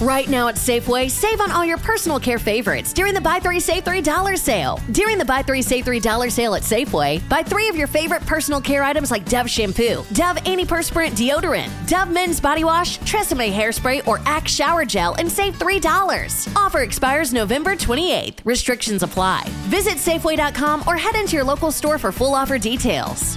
Right now at Safeway, save on all your personal care favorites during the Buy Three Save Three dollar sale. During the Buy Three Save Three dollar sale at Safeway, buy three of your favorite personal care items like Dove shampoo, Dove antiperspirant deodorant, Dove men's body wash, Tresemme hairspray, or Axe shower gel, and save three dollars. Offer expires November 28th. Restrictions apply. Visit Safeway.com or head into your local store for full offer details.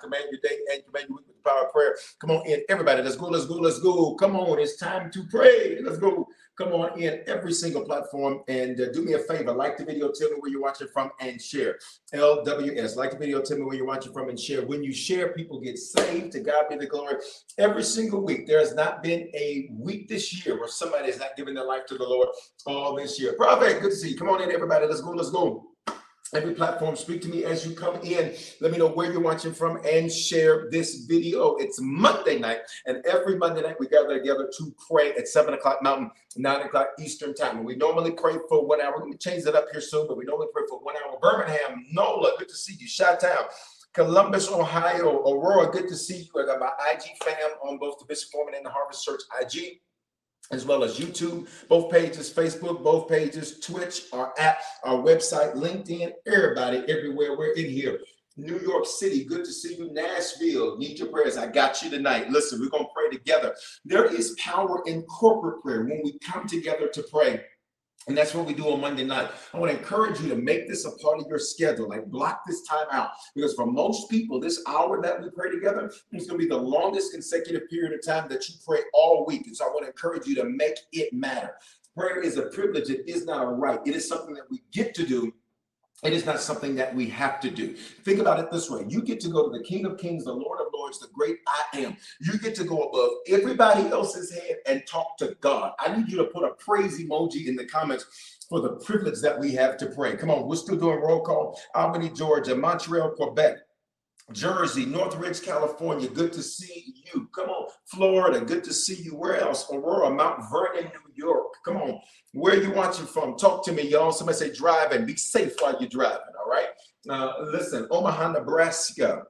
Command your day and command your week with the power of prayer. Come on in, everybody. Let's go, let's go, let's go. Come on, it's time to pray. Let's go. Come on in every single platform and uh, do me a favor. Like the video, tell me where you're watching from, and share. LWS. Like the video, tell me where you're watching from, and share. When you share, people get saved. To God be the glory. Every single week, there has not been a week this year where somebody is not giving their life to the Lord all this year. Prophet, good to see you. Come on in, everybody. Let's go, let's go every platform speak to me as you come in. Let me know where you're watching from and share this video. It's monday night and every monday night we gather together to pray at 7 o'clock mountain 9 o'clock eastern time. And we normally pray for one hour. We're going to change it up here soon but we normally pray for one hour. Birmingham nola good to see you. Shout town Columbus, Ohio, Aurora, good to see you. I got my IG fam on both the Bishop Foreman and the Harvest Church IG as well as YouTube, both pages, Facebook, both pages, Twitch, our app, our website, LinkedIn, everybody, everywhere. We're in here. New York City, good to see you. Nashville, need your prayers. I got you tonight. Listen, we're going to pray together. There is power in corporate prayer when we come together to pray. And that's what we do on Monday night. I want to encourage you to make this a part of your schedule. Like block this time out. Because for most people, this hour that we pray together is going to be the longest consecutive period of time that you pray all week. And so I want to encourage you to make it matter. Prayer is a privilege, it is not a right. It is something that we get to do it is not something that we have to do. Think about it this way you get to go to the King of Kings, the Lord the great I am. You get to go above everybody else's head and talk to God. I need you to put a praise emoji in the comments for the privilege that we have to pray. Come on, we're still doing roll call. Albany, Georgia, Montreal, Quebec. Jersey, Northridge, California, good to see you. Come on, Florida, good to see you. Where else? Aurora, Mount Vernon, New York. Come on, where you watching from? Talk to me, y'all. Somebody say drive and be safe while you're driving. All right. Uh, listen, Omaha, Nebraska,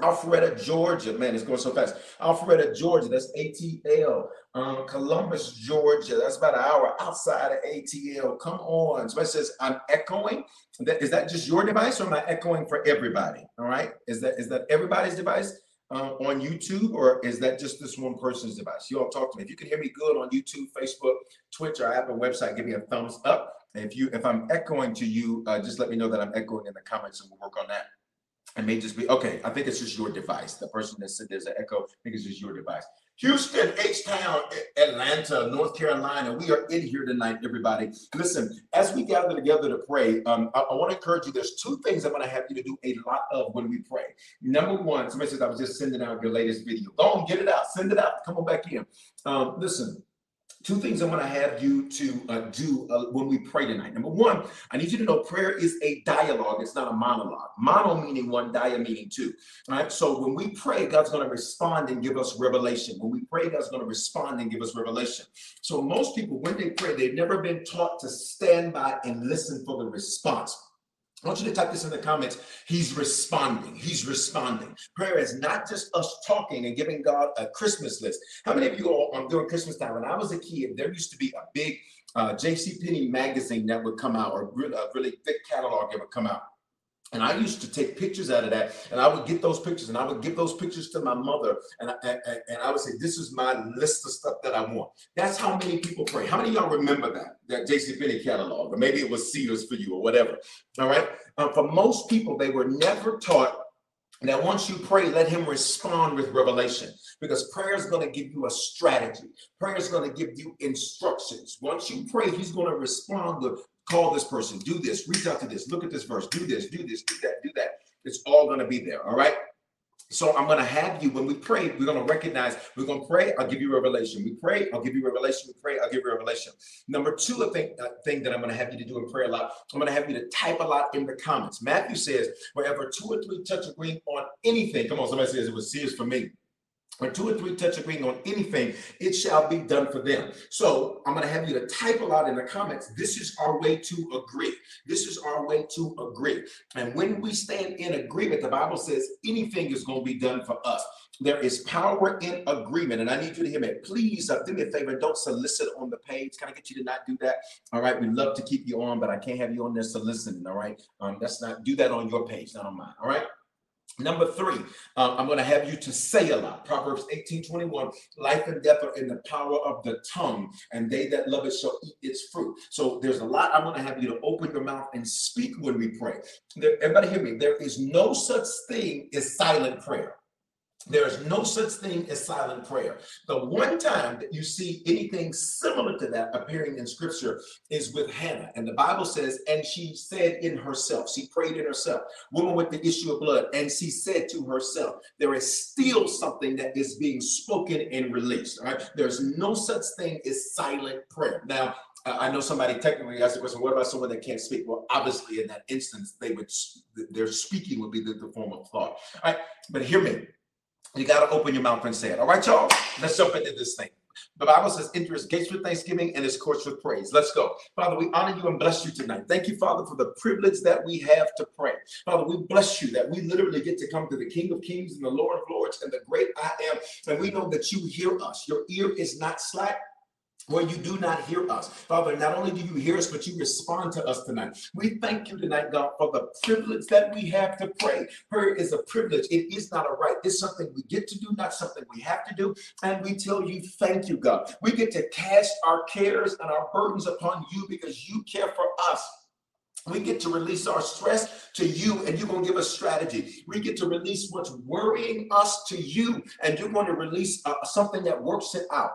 Alpharetta, Georgia. Man, it's going so fast. Alpharetta, Georgia. That's ATL. Um, Columbus, Georgia. That's about an hour outside of ATL. Come on. Somebody says I'm echoing. Is that just your device, or am I echoing for everybody? All right. Is that is that everybody's device? Uh, on YouTube, or is that just this one person's device? You all talk to me. If you can hear me good on YouTube, Facebook, Twitch, or I have a website, give me a thumbs up. If you if I'm echoing to you, uh, just let me know that I'm echoing in the comments, and we'll work on that. It may just be okay. I think it's just your device. The person that said there's an echo, I think it's just your device. Houston, H Town, Atlanta, North Carolina. We are in here tonight, everybody. Listen, as we gather together to pray, um, I, I want to encourage you. There's two things I'm going to have you to do a lot of when we pray. Number one, somebody says, I was just sending out your latest video. Go on, get it out, send it out, come on back in. Um, listen, two things I want to have you to uh, do uh, when we pray tonight. Number one, I need you to know prayer is a dialogue. It's not a monologue. Mono meaning one, dia meaning two. All right. So when we pray, God's going to respond and give us revelation. When we pray, God's going to respond and give us revelation. So most people, when they pray, they've never been taught to stand by and listen for the response. I want you to type this in the comments. He's responding. He's responding. Prayer is not just us talking and giving God a Christmas list. How many of you all um, during Christmas time, when I was a kid, there used to be a big uh, J.C. Penney magazine that would come out, or a really thick catalog that would come out. And I used to take pictures out of that, and I would get those pictures, and I would give those pictures to my mother, and I, and, and I would say, "This is my list of stuff that I want." That's how many people pray. How many of y'all remember that that J.C. Penney catalog, or maybe it was Sears for you, or whatever? All right. Um, for most people, they were never taught that once you pray, let Him respond with revelation, because prayer is going to give you a strategy. Prayer is going to give you instructions. Once you pray, He's going to respond with call this person, do this, reach out to this, look at this verse, do this, do this, do that, do that. It's all going to be there. All right. So I'm going to have you when we pray, we're going to recognize, we're going to pray, I'll give you revelation. We pray, I'll give you revelation. We pray, I'll give you revelation. Number two, a thing, a thing that I'm going to have you to do in prayer a lot, I'm going to have you to type a lot in the comments. Matthew says, wherever two or three touch agree on anything, come on, somebody says it was serious for me or two or three touch agreeing on anything, it shall be done for them. So I'm going to have you to type a lot in the comments. This is our way to agree. This is our way to agree. And when we stand in agreement, the Bible says anything is going to be done for us. There is power in agreement. And I need you to hear me. Please uh, do me a favor. Don't solicit on the page. Can I get you to not do that? All right. We love to keep you on, but I can't have you on there soliciting. All right. Um, that's not do that on your page, not on mine. All right. Number three, uh, I'm going to have you to say a lot. Proverbs 18 21, life and death are in the power of the tongue, and they that love it shall eat its fruit. So there's a lot I'm going to have you to open your mouth and speak when we pray. There, everybody hear me. There is no such thing as silent prayer. There is no such thing as silent prayer. The one time that you see anything similar to that appearing in scripture is with Hannah. And the Bible says, and she said in herself, she prayed in herself, woman with the issue of blood, and she said to herself, there is still something that is being spoken and released. All right. There's no such thing as silent prayer. Now, I know somebody technically asked the question, what about someone that can't speak? Well, obviously, in that instance, they would their speaking would be the, the form of thought. All right, but hear me. You got to open your mouth and say it. All right, y'all? Let's jump into this thing. The Bible says, enter his gates with thanksgiving and his courts with praise. Let's go. Father, we honor you and bless you tonight. Thank you, Father, for the privilege that we have to pray. Father, we bless you that we literally get to come to the King of Kings and the Lord of Lords and the great I am. And we know that you hear us. Your ear is not slack where you do not hear us. Father, not only do you hear us, but you respond to us tonight. We thank you tonight, God, for the privilege that we have to pray. Prayer is a privilege. It is not a right. It's something we get to do, not something we have to do. And we tell you, thank you, God. We get to cast our cares and our burdens upon you because you care for us. We get to release our stress to you, and you're going to give us strategy. We get to release what's worrying us to you, and you're going to release uh, something that works it out.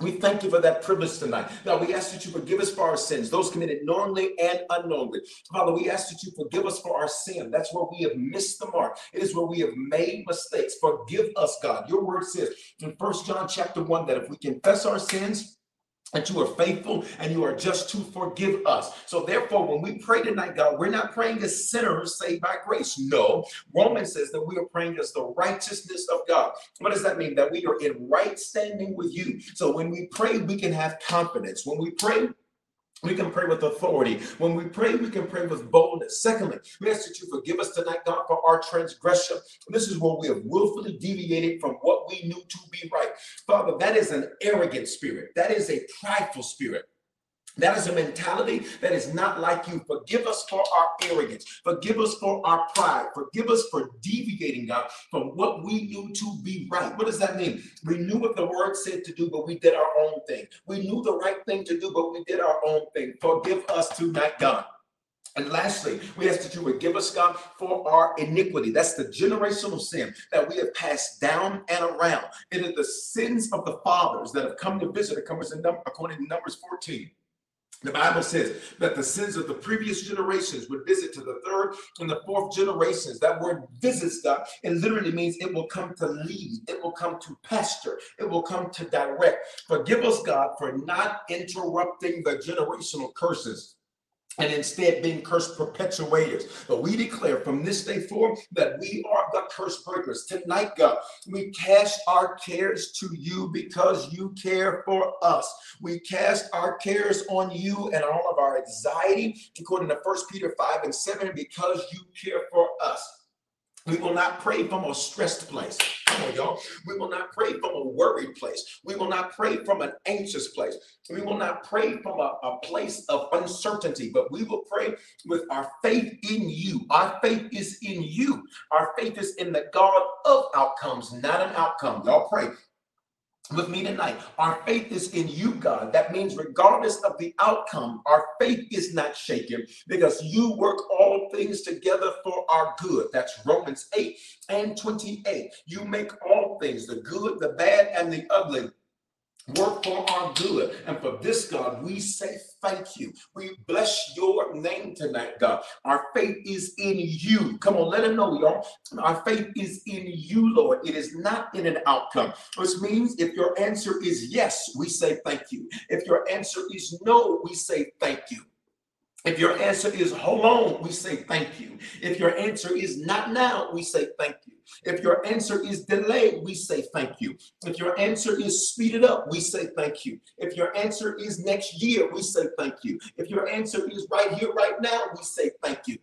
We thank you for that privilege tonight. Now we ask that you forgive us for our sins, those committed knowingly and unknowingly. Father, we ask that you forgive us for our sin. That's where we have missed the mark. It is where we have made mistakes. Forgive us, God. Your word says in First John chapter 1 that if we confess our sins, that you are faithful and you are just to forgive us. So, therefore, when we pray tonight, God, we're not praying as sinners saved by grace. No, Romans says that we are praying as the righteousness of God. What does that mean? That we are in right standing with you. So, when we pray, we can have confidence. When we pray, we can pray with authority. When we pray, we can pray with boldness. Secondly, we ask that you forgive us tonight, God, for our transgression. This is where we have willfully deviated from what we knew to be right. Father, that is an arrogant spirit. That is a prideful spirit. That is a mentality that is not like you. Forgive us for our arrogance. Forgive us for our pride. Forgive us for deviating, God, from what we knew to be right. What does that mean? We knew what the word said to do, but we did our own thing. We knew the right thing to do, but we did our own thing. Forgive us tonight, God. And lastly, we ask that you would give us, God, for our iniquity. That's the generational sin that we have passed down and around. It is the sins of the fathers that have come to visit, according to Numbers 14. The Bible says that the sins of the previous generations would visit to the third and the fourth generations. That word visits, God, it literally means it will come to lead, it will come to pasture, it will come to direct. Forgive us, God, for not interrupting the generational curses and instead being curse perpetuators. But we declare from this day forward that we are the curse breakers. Tonight, God, we cast our cares to you because you care for us. We cast our cares on you and all of our anxiety, according to First Peter 5 and 7, because you care for us. We will not pray from a stressed place. Come on, y'all. We will not pray from a worried place. We will not pray from an anxious place. We will not pray from a, a place of uncertainty, but we will pray with our faith in you. Our faith is in you. Our faith is in the God of outcomes, not an outcome. Y'all pray with me tonight. Our faith is in you, God. That means, regardless of the outcome, our faith is not shaken because you work all things together for our good. That's Romans 8 and 28. You make all things, the good, the bad, and the ugly work for our good. And for this, God, we say thank you. We bless your name tonight, God. Our faith is in you. Come on, let them know, y'all. Our faith is in you, Lord. It is not in an outcome, which means if your answer is yes, we say thank you. If your answer is no, we say thank you. If your answer is hold on, we say thank you. If your answer is not now, we say thank you. If your answer is delayed, we say thank you. If your answer is speeded up, we say thank you. If your answer is next year, we say thank you. If your answer is right here, right now, we say thank you.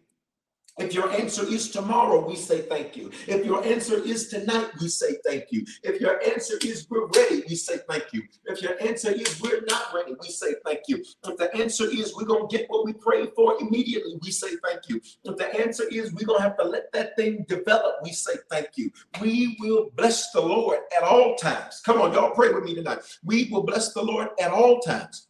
If your answer is tomorrow, we say thank you. If your answer is tonight, we say thank you. If your answer is we're ready, we say thank you. If your answer is we're not ready, we say thank you. If the answer is we're going to get what we prayed for immediately, we say thank you. If the answer is we're going to have to let that thing develop, we say thank you. We will bless the Lord at all times. Come on, y'all pray with me tonight. We will bless the Lord at all times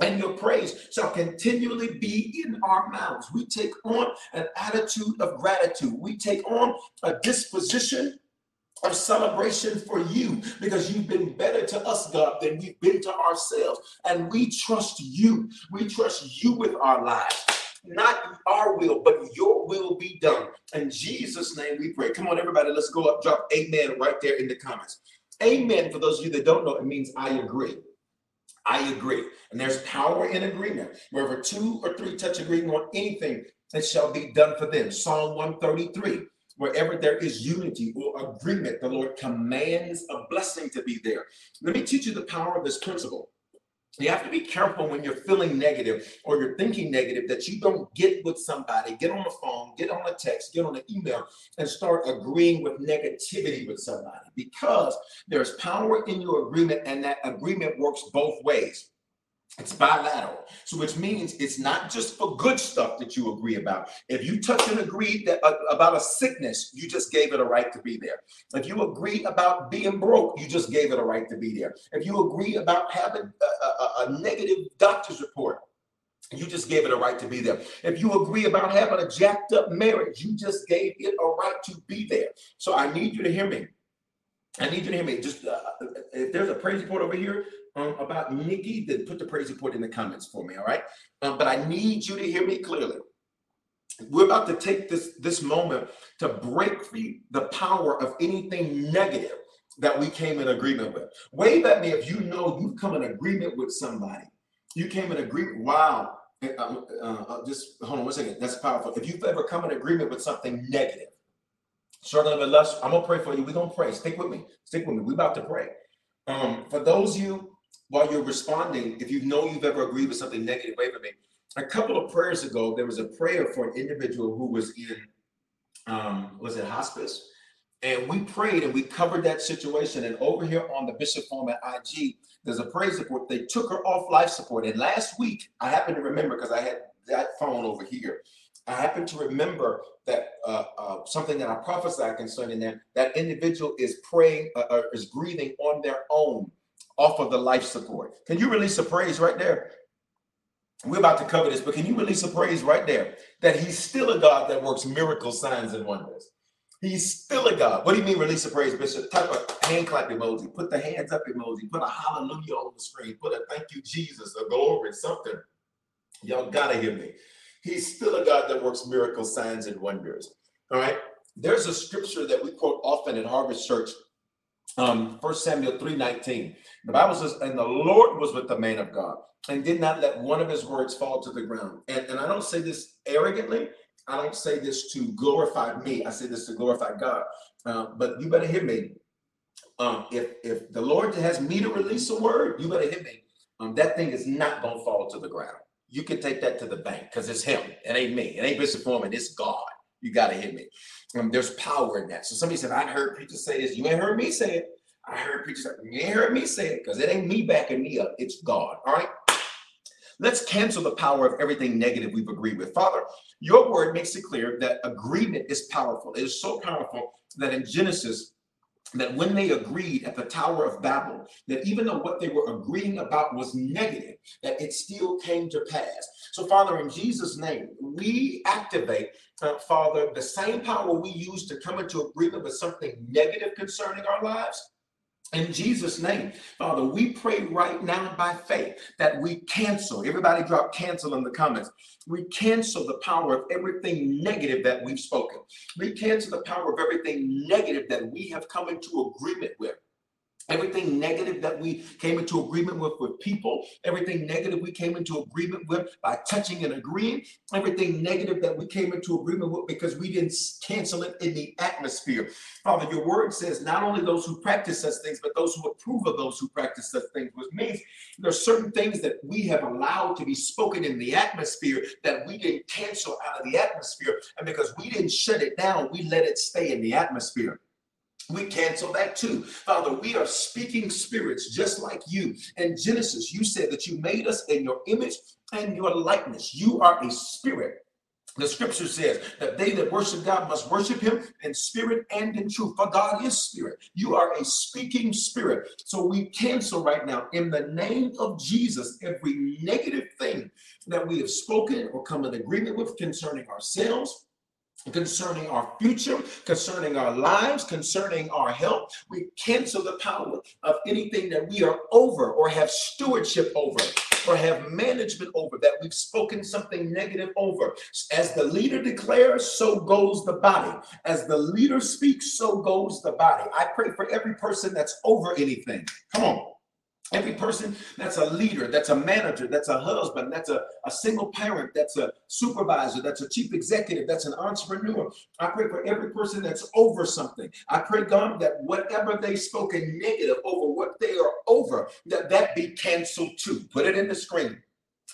and your praise shall continually be in our mouths. We take on an attitude of gratitude. We take on a disposition of celebration for you because you've been better to us, God, than we've been to ourselves. And we trust you. We trust you with our lives. Not our will, but your will be done. In Jesus' name we pray. Come on, everybody, let's go up, drop amen right there in the comments. Amen, for those of you that don't know, it means I agree. I agree. And there's power in agreement. Wherever two or three touch agreement on anything, it shall be done for them. Psalm 133. Wherever there is unity or agreement, the Lord commands a blessing to be there. Let me teach you the power of this principle. You have to be careful when you're feeling negative or you're thinking negative that you don't get with somebody, get on the phone, get on a text, get on an email, and start agreeing with negativity with somebody because there's power in your agreement and that agreement works both ways. It's bilateral. So, which means it's not just for good stuff that you agree about. If you touch and agree that uh, about a sickness, you just gave it a right to be there. If you agree about being broke, you just gave it a right to be there. If you agree about having a, a, a negative doctor's report, you just gave it a right to be there. If you agree about having a jacked up marriage, you just gave it a right to be there. So I need you to hear me. I need you to hear me. Just uh, if there's a praise report over here, um, about Nikki, then put the praise report in the comments for me, all right? Um, but I need you to hear me clearly. We're about to take this, this moment to break free the power of anything negative that we came in agreement with. Wave at me if you know you've come in agreement with somebody. You came in agreement. Wow. Uh, uh, uh, just hold on one second. That's powerful. If you've ever come in agreement with something negative, struggling with lust, I'm gonna pray for you. We're gonna pray. Stick with me. Stick with me. We're about to pray. Um, for those of you while you're responding, if you know you've ever agreed with something negative, wait a me. A couple of prayers ago, there was a prayer for an individual who was in, um, was it hospice? And we prayed and we covered that situation. And over here on the Bishop Foreman at IG, there's a praise report. They took her off life support. And last week, I happened to remember because I had that phone over here. I happen to remember that uh, uh, something that I prophesied concerning them. That individual is praying, uh, uh is breathing on their own off of the life support. Can you release a praise right there? We're about to cover this, but can you release a praise right there that He's still a God that works miracles, signs, and wonders? He's still a God. What do you mean release a praise, Bishop? Type a hand clap emoji, put the hands up emoji, put a hallelujah on the screen, put a thank you, Jesus, a glory, something. Y'all gotta hear me. He's still a God that works miracles, signs, and wonders. All right. There's a scripture that we quote often at Harvest Church um, 1 Samuel 3.19. The Bible says, and the Lord was with the man of God and did not let one of his words fall to the ground. And, and I don't say this arrogantly. I don't say this to glorify me. I say this to glorify God. Uh, but you better hear me. Um, if if the Lord has me to release a word, you better hear me. Um, that thing is not gonna fall to the ground. You can take that to the bank because it's him. It ain't me. It ain't Bishop Foreman. It's God. You got to hit me. Um, there's power in that. So somebody said, I heard preachers say this. You ain't heard me say it. I heard preachers say, you ain't heard me say it because it ain't me backing me up. It's God. All right. Let's cancel the power of everything negative we've agreed with. Father, your word makes it clear that agreement is powerful. It is so powerful that in Genesis, that when they agreed at the Tower of Babel, that even though what they were agreeing about was negative, that it still came to pass. So, Father, in Jesus' name, we activate, uh, Father, the same power we use to come into agreement with something negative concerning our lives In Jesus' name, Father, we pray right now by faith that we cancel. Everybody drop cancel in the comments. We cancel the power of everything negative that we've spoken. We cancel the power of everything negative that we have come into agreement with. Everything negative that we came into agreement with with people, everything negative we came into agreement with by touching and agreeing, everything negative that we came into agreement with because we didn't cancel it in the atmosphere. Father, your word says not only those who practice such things, but those who approve of those who practice such things, which means are certain things that we have allowed to be spoken in the atmosphere that we didn't cancel out of the atmosphere. And because we didn't shut it down, we let it stay in the atmosphere we cancel that too. Father, we are speaking spirits just like you. In Genesis, you said that you made us in your image and your likeness. You are a spirit. The scripture says that they that worship God must worship him in spirit and in truth. For God is spirit. You are a speaking spirit. So we cancel right now in the name of Jesus every negative thing that we have spoken or come in agreement with concerning ourselves concerning our future, concerning our lives, concerning our health. We cancel the power of anything that we are over or have stewardship over or have management over that we've spoken something negative over. As the leader declares, so goes the body. As the leader speaks, so goes the body. I pray for every person that's over anything. Come on. Every person that's a leader, that's a manager, that's a husband, that's a, a single parent, that's a supervisor, that's a chief executive, that's an entrepreneur. I pray for every person that's over something. I pray, God, that whatever they spoken negative over what they are over, that that be canceled too. Put it in the screen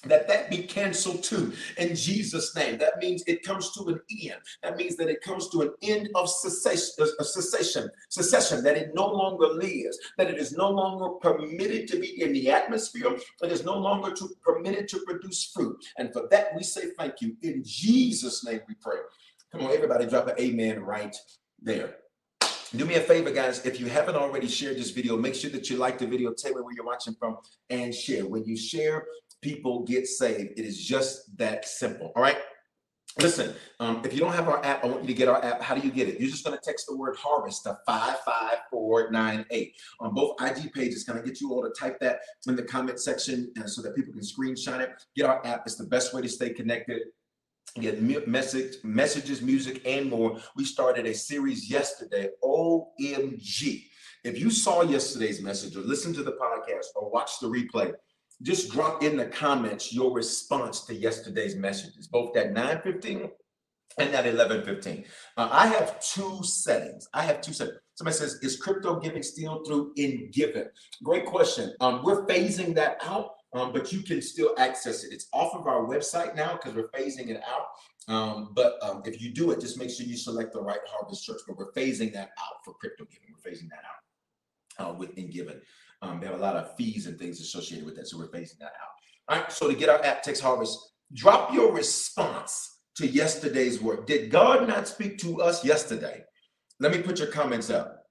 that that be canceled too in jesus name. That means it comes to an end. That means that it comes to an end of cessation of cessation cessation that it no longer lives that it is no longer permitted to be in the atmosphere it is no longer to, permitted to produce fruit. And for that we say thank you. In jesus name we pray. Come on everybody drop an amen right there. Do me a favor, guys. If you haven't already shared this video, make sure that you like the video, tell me where you're watching from, and share. When you share, people get saved. It is just that simple. All right. Listen, um, if you don't have our app, I want you to get our app. How do you get it? You're just going to text the word harvest to 55498 on both IG pages. Can I get you all to type that in the comment section uh, so that people can screenshot it? Get our app. It's the best way to stay connected. Get message, messages, music, and more. We started a series yesterday, OMG. If you saw yesterday's message or listened to the podcast or watched the replay, just drop in the comments your response to yesterday's messages, both that 915 and that 1115. Uh, I have two settings. I have two settings. Somebody says, is crypto giving still through Engiven? Great question. Um, we're phasing that out, um, but you can still access it. It's off of our website now because we're phasing it out. Um, but um, if you do it, just make sure you select the right harvest church. But we're phasing that out for crypto giving. We're phasing that out uh, with in given. Um, they have a lot of fees and things associated with that, so we're phasing that out. All right, so to get our app text harvest, drop your response to yesterday's work. Did God not speak to us yesterday? Let me put your comments up.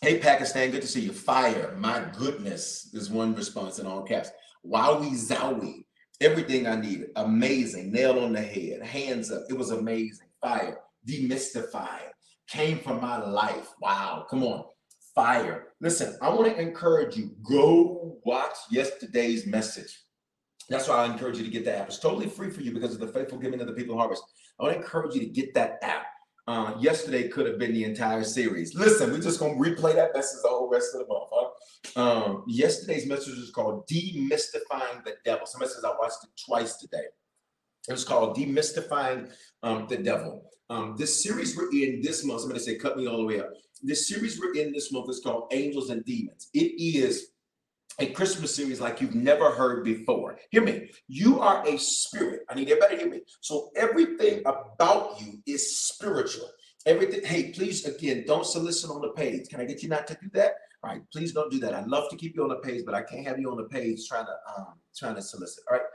Hey, Pakistan, good to see you. Fire, my goodness, is one response in all caps. Wowie zowie, everything I needed. Amazing, nail on the head, hands up. It was amazing. Fire, demystified, came from my life. Wow, come on fire. Listen, I want to encourage you go watch yesterday's message. That's why I encourage you to get that app. It's totally free for you because of the faithful giving of the people of harvest. I want to encourage you to get that app. Uh, yesterday could have been the entire series. Listen, we're just gonna replay that message the whole rest of the month. Huh? Um, yesterday's message is called Demystifying the Devil. Somebody says I watched it twice today. It was called Demystifying um, the Devil. Um, this series we're in this month, somebody said, cut me all the way up this series we're in this month is called Angels and Demons. It is a Christmas series like you've never heard before. Hear me. You are a spirit. I need everybody to hear me. So everything about you is spiritual. Everything. Hey, please, again, don't solicit on the page. Can I get you not to do that? All right, please don't do that. I'd love to keep you on the page, but I can't have you on the page trying to um trying to solicit. All right.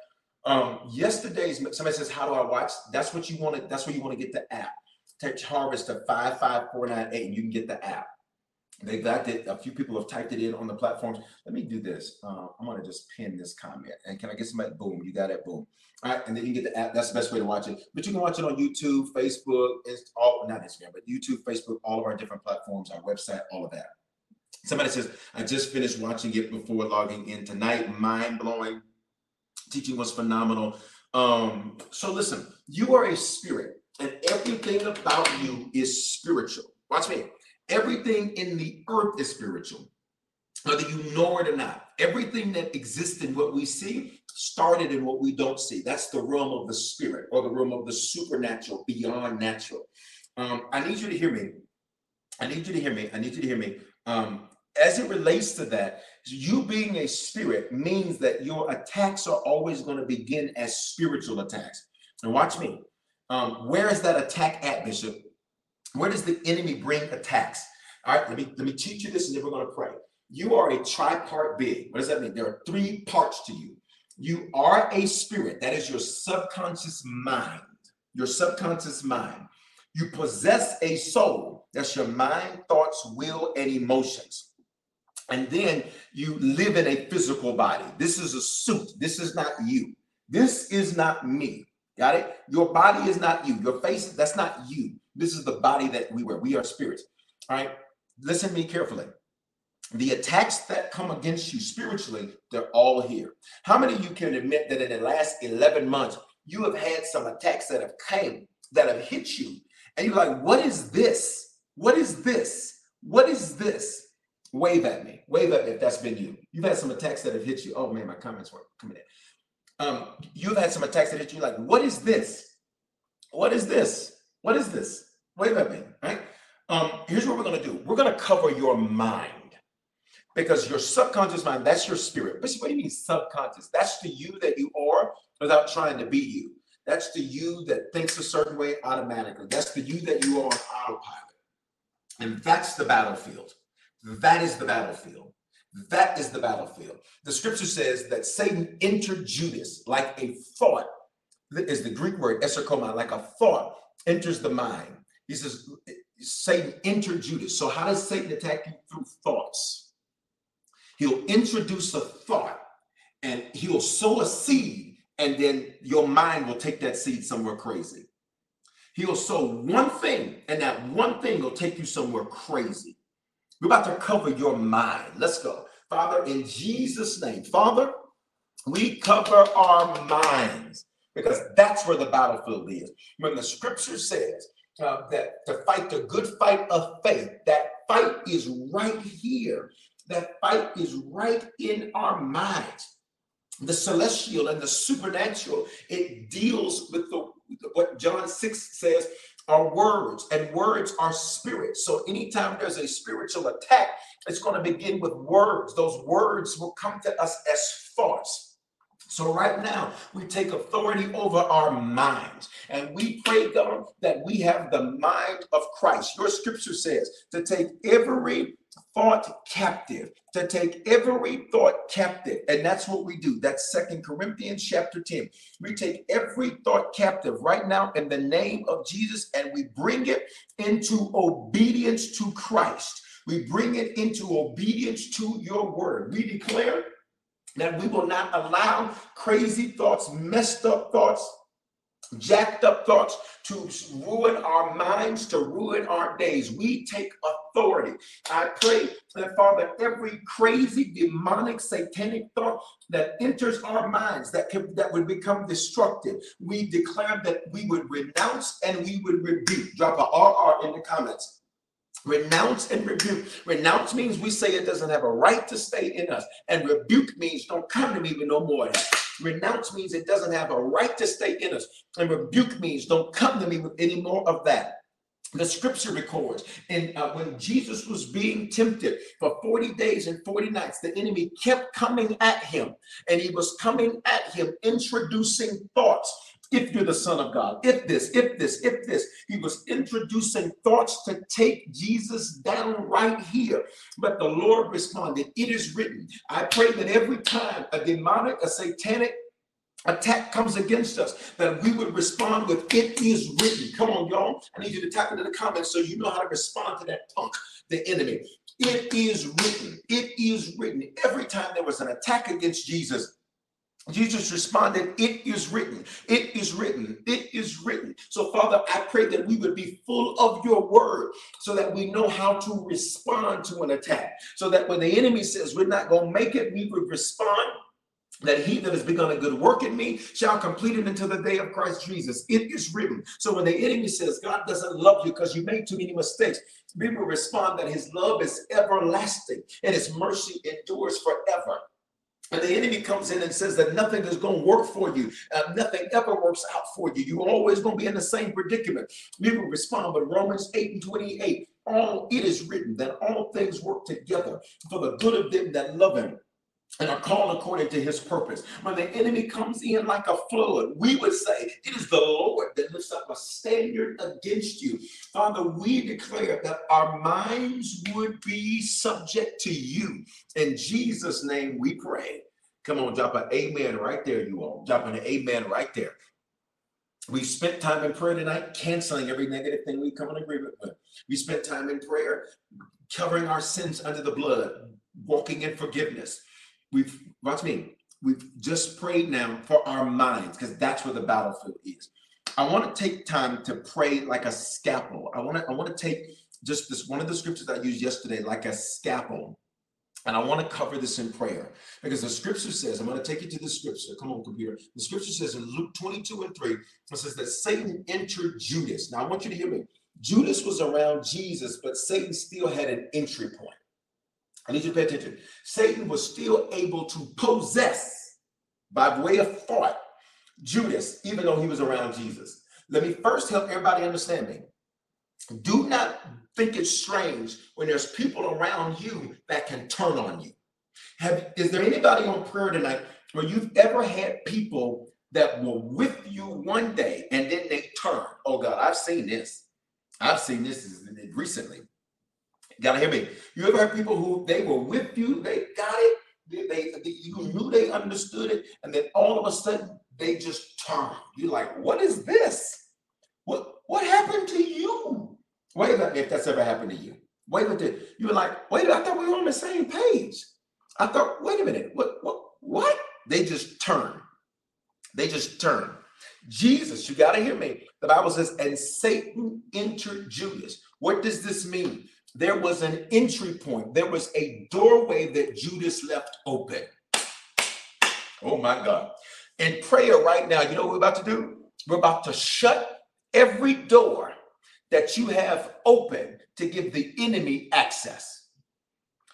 Um, yesterday's somebody says, How do I watch? That's what you want to, that's where you want to get the app text harvest to 55498 and you can get the app. They've got it. A few people have typed it in on the platforms. Let me do this. Uh, I'm going to just pin this comment. And can I get somebody? Boom. You got it. Boom. All right. And then you get the app. That's the best way to watch it. But you can watch it on YouTube, Facebook, Inst- all, not Instagram, but YouTube, Facebook, all of our different platforms, our website, all of that. Somebody says, I just finished watching it before logging in tonight. Mind blowing. Teaching was phenomenal. Um, so listen, you are a spirit, and everything about you is spiritual. Watch me. Everything in the earth is spiritual, whether you know it or not. Everything that exists in what we see started in what we don't see. That's the realm of the spirit or the realm of the supernatural, beyond natural. Um, I need you to hear me. I need you to hear me. I need you to hear me. Um, as it relates to that, you being a spirit means that your attacks are always going to begin as spiritual attacks. And watch me. Um, where is that attack at, Bishop? Where does the enemy bring attacks? All right, let me let me teach you this, and then we're going to pray. You are a tripart being. What does that mean? There are three parts to you. You are a spirit. That is your subconscious mind. Your subconscious mind. You possess a soul. That's your mind, thoughts, will, and emotions. And then you live in a physical body. This is a suit. This is not you. This is not me. Got it? Your body is not you. Your face, that's not you. This is the body that we wear. We are spirits. All right. Listen to me carefully. The attacks that come against you spiritually, they're all here. How many of you can admit that in the last 11 months, you have had some attacks that have came, that have hit you? And you're like, what is this? What is this? What is this? Wave at me. Wave at me if that's been you. You've had some attacks that have hit you. Oh man, my comments were coming in. Um, you've had some attacks that hit you. Like, what is this? What is this? What is this? Wave at me. Right? Um, here's what we're gonna do. We're gonna cover your mind because your subconscious mind, that's your spirit. But what do you mean subconscious? That's the you that you are without trying to be you. That's the you that thinks a certain way automatically. That's the you that you are on autopilot. And that's the battlefield. That is the battlefield. That is the battlefield. The scripture says that Satan entered Judas like a thought, is the Greek word eiserchomai, like a thought enters the mind. He says, Satan entered Judas. So, how does Satan attack you? Through thoughts. He'll introduce a thought and he'll sow a seed, and then your mind will take that seed somewhere crazy. He'll sow one thing, and that one thing will take you somewhere crazy. We're about to cover your mind. Let's go. Father, in Jesus' name, Father, we cover our minds because that's where the battlefield is. When the scripture says uh, that to fight the good fight of faith, that fight is right here. That fight is right in our minds. The celestial and the supernatural, it deals with the what John 6 says are words, and words are spirit. So anytime there's a spiritual attack, it's going to begin with words. Those words will come to us as thoughts. So, right now, we take authority over our minds and we pray, God, that we have the mind of Christ. Your scripture says to take every thought captive, to take every thought captive. And that's what we do. That's Second Corinthians chapter 10. We take every thought captive right now in the name of Jesus and we bring it into obedience to Christ. We bring it into obedience to your word. We declare that we will not allow crazy thoughts, messed up thoughts, jacked up thoughts to ruin our minds, to ruin our days. We take authority. I pray that, Father, every crazy, demonic, satanic thought that enters our minds that can, that would become destructive, we declare that we would renounce and we would rebuke. Drop a RR in the comments. Renounce and rebuke. Renounce means we say it doesn't have a right to stay in us, and rebuke means don't come to me with no more. Renounce means it doesn't have a right to stay in us. And rebuke means don't come to me with any more of that. The scripture records, and uh, when Jesus was being tempted for 40 days and 40 nights, the enemy kept coming at him, and he was coming at him, introducing thoughts if you're the son of God, if this, if this, if this. He was introducing thoughts to take Jesus down right here. But the Lord responded, It is written. I pray that every time a demonic, a satanic, attack comes against us, that we would respond with it is written. Come on, y'all. I need you to tap into the comments so you know how to respond to that punk, the enemy. It is written. It is written. Every time there was an attack against Jesus, Jesus responded, It is written, it is written, it is written. So, Father, I pray that we would be full of your word so that we know how to respond to an attack. So that when the enemy says we're not going to make it, we would respond that he that has begun a good work in me shall complete it until the day of Christ Jesus. It is written. So when the enemy says God doesn't love you because you made too many mistakes, we will respond that his love is everlasting and his mercy endures forever. And the enemy comes in and says that nothing is going to work for you. Uh, nothing ever works out for you. You're always going to be in the same predicament. We will respond with Romans 8 and 28. All it is written that all things work together for the good of them that love him and are called according to his purpose. When the enemy comes in like a flood, we would say, It is the Lord that lifts up a standard against you. Father, we declare that our minds would be subject to you. In Jesus' name we pray. Come on, drop an amen right there, you all. Drop an amen right there. We spent time in prayer tonight, canceling every negative thing we come in agreement with. We spent time in prayer, covering our sins under the blood, walking in forgiveness We've watch me. We've just prayed now for our minds because that's where the battlefield is. I want to take time to pray like a scalpel. I want to I want to take just this one of the scriptures I used yesterday like a scalpel. And I want to cover this in prayer because the scripture says, I'm going to take you to the scripture. Come on, computer. The scripture says in Luke 22 and 3, it says that Satan entered Judas. Now I want you to hear me. Judas was around Jesus, but Satan still had an entry point. I need you to pay attention. Satan was still able to possess by way of thought Judas, even though he was around Jesus. Let me first help everybody understand me. Do not think it's strange when there's people around you that can turn on you. Have is there anybody on prayer tonight where you've ever had people that were with you one day and then they turn? Oh God, I've seen this. I've seen this recently. Gotta hear me. You ever heard people who they were with you, they got it, they, they, they, you knew they understood it, and then all of a sudden they just turn. You're like, what is this? What what happened to you? Wait a minute, if that's ever happened to you. Wait a minute. You were like, wait, I thought we were on the same page. I thought, wait a minute, what what what? They just turn. They just turn. Jesus, you got to hear me. The Bible says, and Satan entered Judas. What does this mean? There was an entry point, there was a doorway that Judas left open. Oh my God. In prayer right now, you know what we're about to do? We're about to shut every door that you have open to give the enemy access.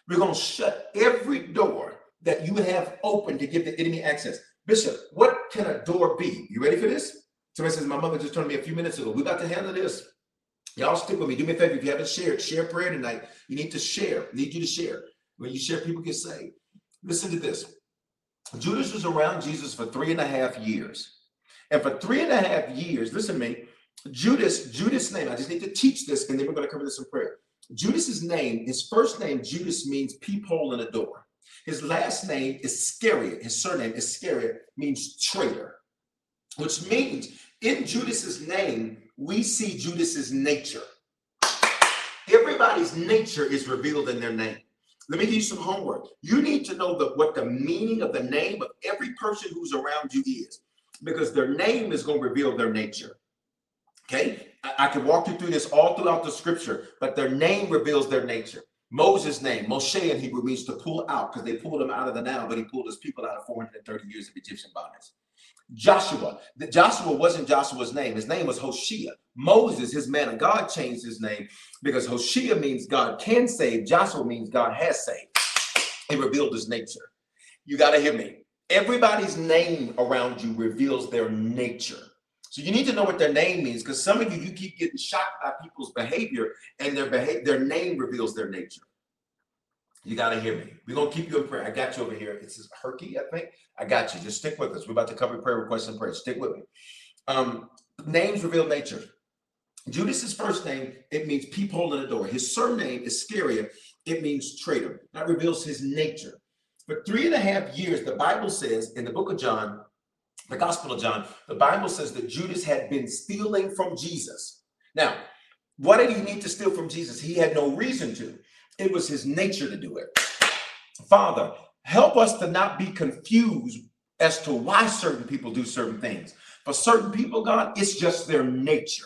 We're going to shut every door that you have open to give the enemy access. Bishop, what can a door be? You ready for this? Somebody says, My mother just told me a few minutes ago. We're about to handle this. Y'all stick with me. Do me a favor. If you haven't shared, share prayer tonight. You need to share. I need you to share. When you share, people get saved. Listen to this. Judas was around Jesus for three and a half years. And for three and a half years, listen to me, Judas, Judas' name, I just need to teach this, and then we're going to cover this in prayer. Judas's name, his first name, Judas, means peephole in a door. His last name is Iscariot. His surname, Iscariot, means traitor, which means in Judas's name, we see Judas's nature. Everybody's nature is revealed in their name. Let me give you some homework. You need to know the, what the meaning of the name of every person who's around you is, because their name is going to reveal their nature. Okay? I, I can walk you through this all throughout the scripture, but their name reveals their nature. Moses' name, Moshe in Hebrew, means to pull out because they pulled him out of the Nile, but he pulled his people out of 430 years of Egyptian bondage. Joshua. The, Joshua wasn't Joshua's name. His name was Hoshea. Moses, his man of God, changed his name because Hoshea means God can save. Joshua means God has saved. He revealed his nature. You got to hear me. Everybody's name around you reveals their nature. So you need to know what their name means because some of you, you keep getting shocked by people's behavior and their behavior, their name reveals their nature. You got to hear me. We're going to keep you in prayer. I got you over here. It says Herky, I think. I got you. Just stick with us. We're about to cover prayer requests and prayer. Stick with me. Um, names reveal nature. Judas's first name, it means peephole in the door. His surname is Iscariot. It means traitor. That reveals his nature. For three and a half years, the Bible says in the book of John, the Gospel of John, the Bible says that Judas had been stealing from Jesus. Now, what did he need to steal from Jesus? He had no reason to. It was his nature to do it. Father, help us to not be confused as to why certain people do certain things. For certain people, God, it's just their nature.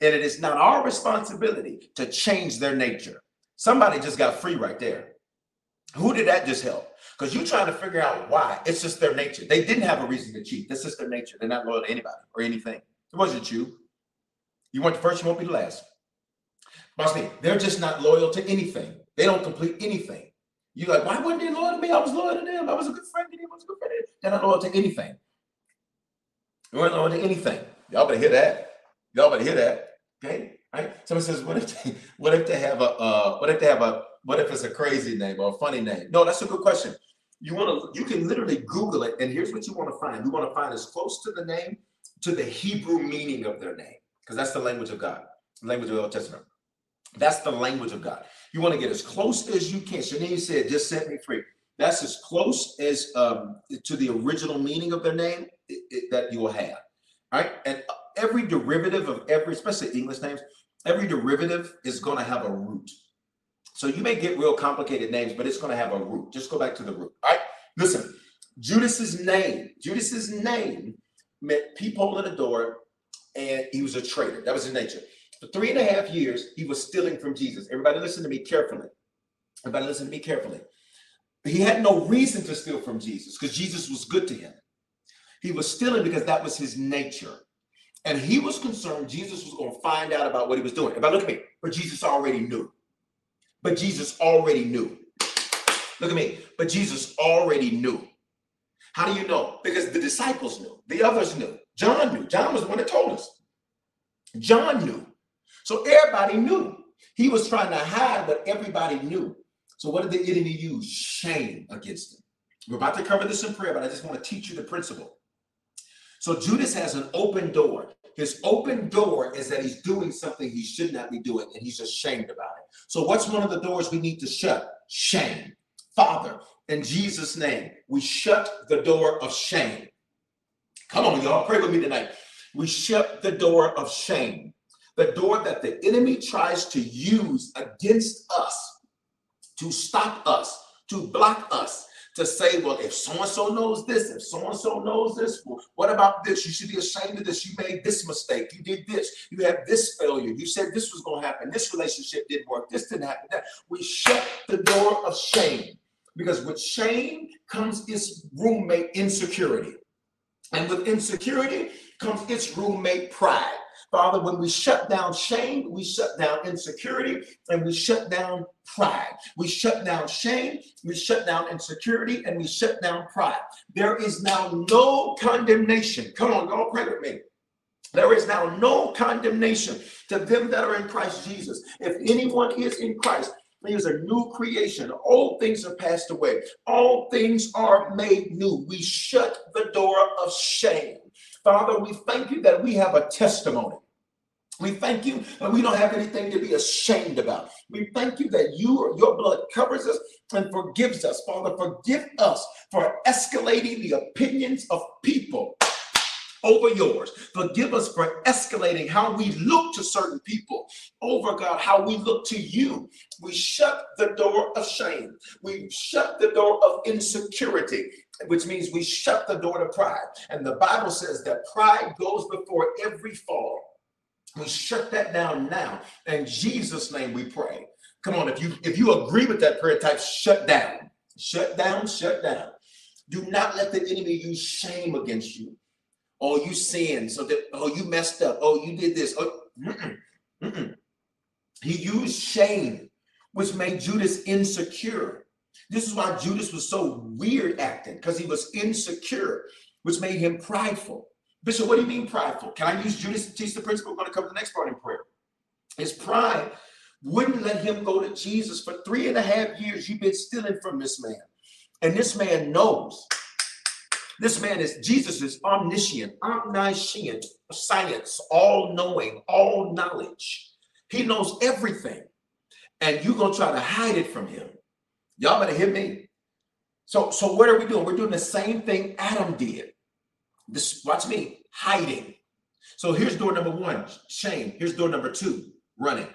And it is not our responsibility to change their nature. Somebody just got free right there. Who did that just help? Because you're trying to figure out why. It's just their nature. They didn't have a reason to cheat. That's just their nature. They're not loyal to anybody or anything. It wasn't you. You weren't the first, you won't be the last. Watch me. They're just not loyal to anything. They don't complete anything. You're like, why weren't they loyal to me? I was loyal to them. I was a good friend to them. I was a good friend. They're not loyal to anything. They weren't loyal to anything. Y'all better hear that. Y'all better hear that. Okay. Right? Someone says, what if they, what if they have a uh, what if they have a what if it's a crazy name or a funny name? No, that's a good question. You want to you can literally Google it, and here's what you want to find. You want to find as close to the name to the Hebrew meaning of their name, because that's the language of God, language of the Old Testament. That's the language of God. You want to get as close as you can. Shanae said, just set me free. That's as close as um, to the original meaning of their name it, it, that you will have. Right. And every derivative of every, especially English names, every derivative is going to have a root. So you may get real complicated names, but it's going to have a root. Just go back to the root. All right. Listen, Judas's name, Judas's name meant peephole in the door, and he was a traitor. That was his nature. For three and a half years, he was stealing from Jesus. Everybody listen to me carefully. Everybody listen to me carefully. He had no reason to steal from Jesus because Jesus was good to him. He was stealing because that was his nature. And he was concerned Jesus was going to find out about what he was doing. Everybody look at me. But Jesus already knew. But Jesus already knew. Look at me. But Jesus already knew. How do you know? Because the disciples knew. The others knew. John knew. John was the one that told us. John knew. So everybody knew. He was trying to hide what everybody knew. So what did the enemy use? Shame against him. We're about to cover this in prayer, but I just want to teach you the principle. So Judas has an open door. His open door is that he's doing something he should not be doing, and he's ashamed about it. So, what's one of the doors we need to shut? Shame. Father, in Jesus' name, we shut the door of shame. Come on, y'all, pray with me tonight. We shut the door of shame, the door that the enemy tries to use against us to stop us, to block us, to say, well, if so and so knows this, if so and so knows this, well, what about this? You should be ashamed of this. You made this mistake. You did this. You had this failure. You said this was going to happen. This relationship didn't work. This didn't happen. That. We shut the door of shame because with shame comes its roommate insecurity. And with insecurity comes its roommate pride. Father, when we shut down shame, we shut down insecurity, and we shut down pride. We shut down shame, we shut down insecurity, and we shut down pride. There is now no condemnation. Come on, y'all pray with me. There is now no condemnation to them that are in Christ Jesus. If anyone is in Christ, he is a new creation. All things are passed away. All things are made new. We shut the door of shame. Father, we thank you that we have a testimony. We thank you that we don't have anything to be ashamed about. We thank you that you your blood covers us and forgives us. Father, forgive us for escalating the opinions of people over yours. Forgive us for escalating how we look to certain people over God, how we look to you. We shut the door of shame. We shut the door of insecurity which means we shut the door to pride. And the Bible says that pride goes before every fall. We shut that down now. In Jesus' name we pray. Come on, if you if you agree with that prayer type, shut down. Shut down, shut down. Do not let the enemy use shame against you. Oh, you sinned. So that oh, you messed up. Oh, you did this. Oh, mm-mm, mm-mm. He used shame, which made Judas insecure. This is why Judas was so weird acting, because he was insecure, which made him prideful. Bishop, what do you mean prideful? Can I use Judas to teach the principle? We're going to come to the next part in prayer. His pride wouldn't let him go to Jesus for three and a half years. You've been stealing from this man. And this man knows. This man is, Jesus is omniscient, omniscient, science, all knowing, all knowledge. He knows everything. And you're going to try to hide it from him. Y'all better hit me. So, so what are we doing? We're doing the same thing Adam did. This, watch me, hiding. So here's door number one, shame. Here's door number two, running.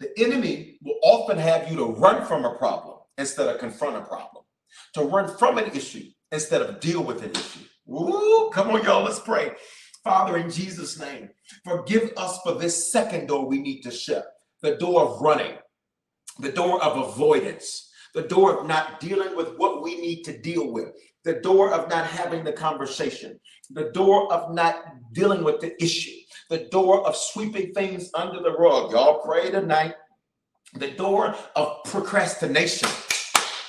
The enemy will often have you to run from a problem instead of confront a problem, to run from an issue instead of deal with an issue. Ooh, come on, y'all, let's pray. Father, in Jesus' name, forgive us for this second door we need to shut the door of running, the door of avoidance, the door of not dealing with what we need to deal with, the door of not having the conversation, the door of not dealing with the issue, the door of sweeping things under the rug. Y'all pray tonight. The door of procrastination,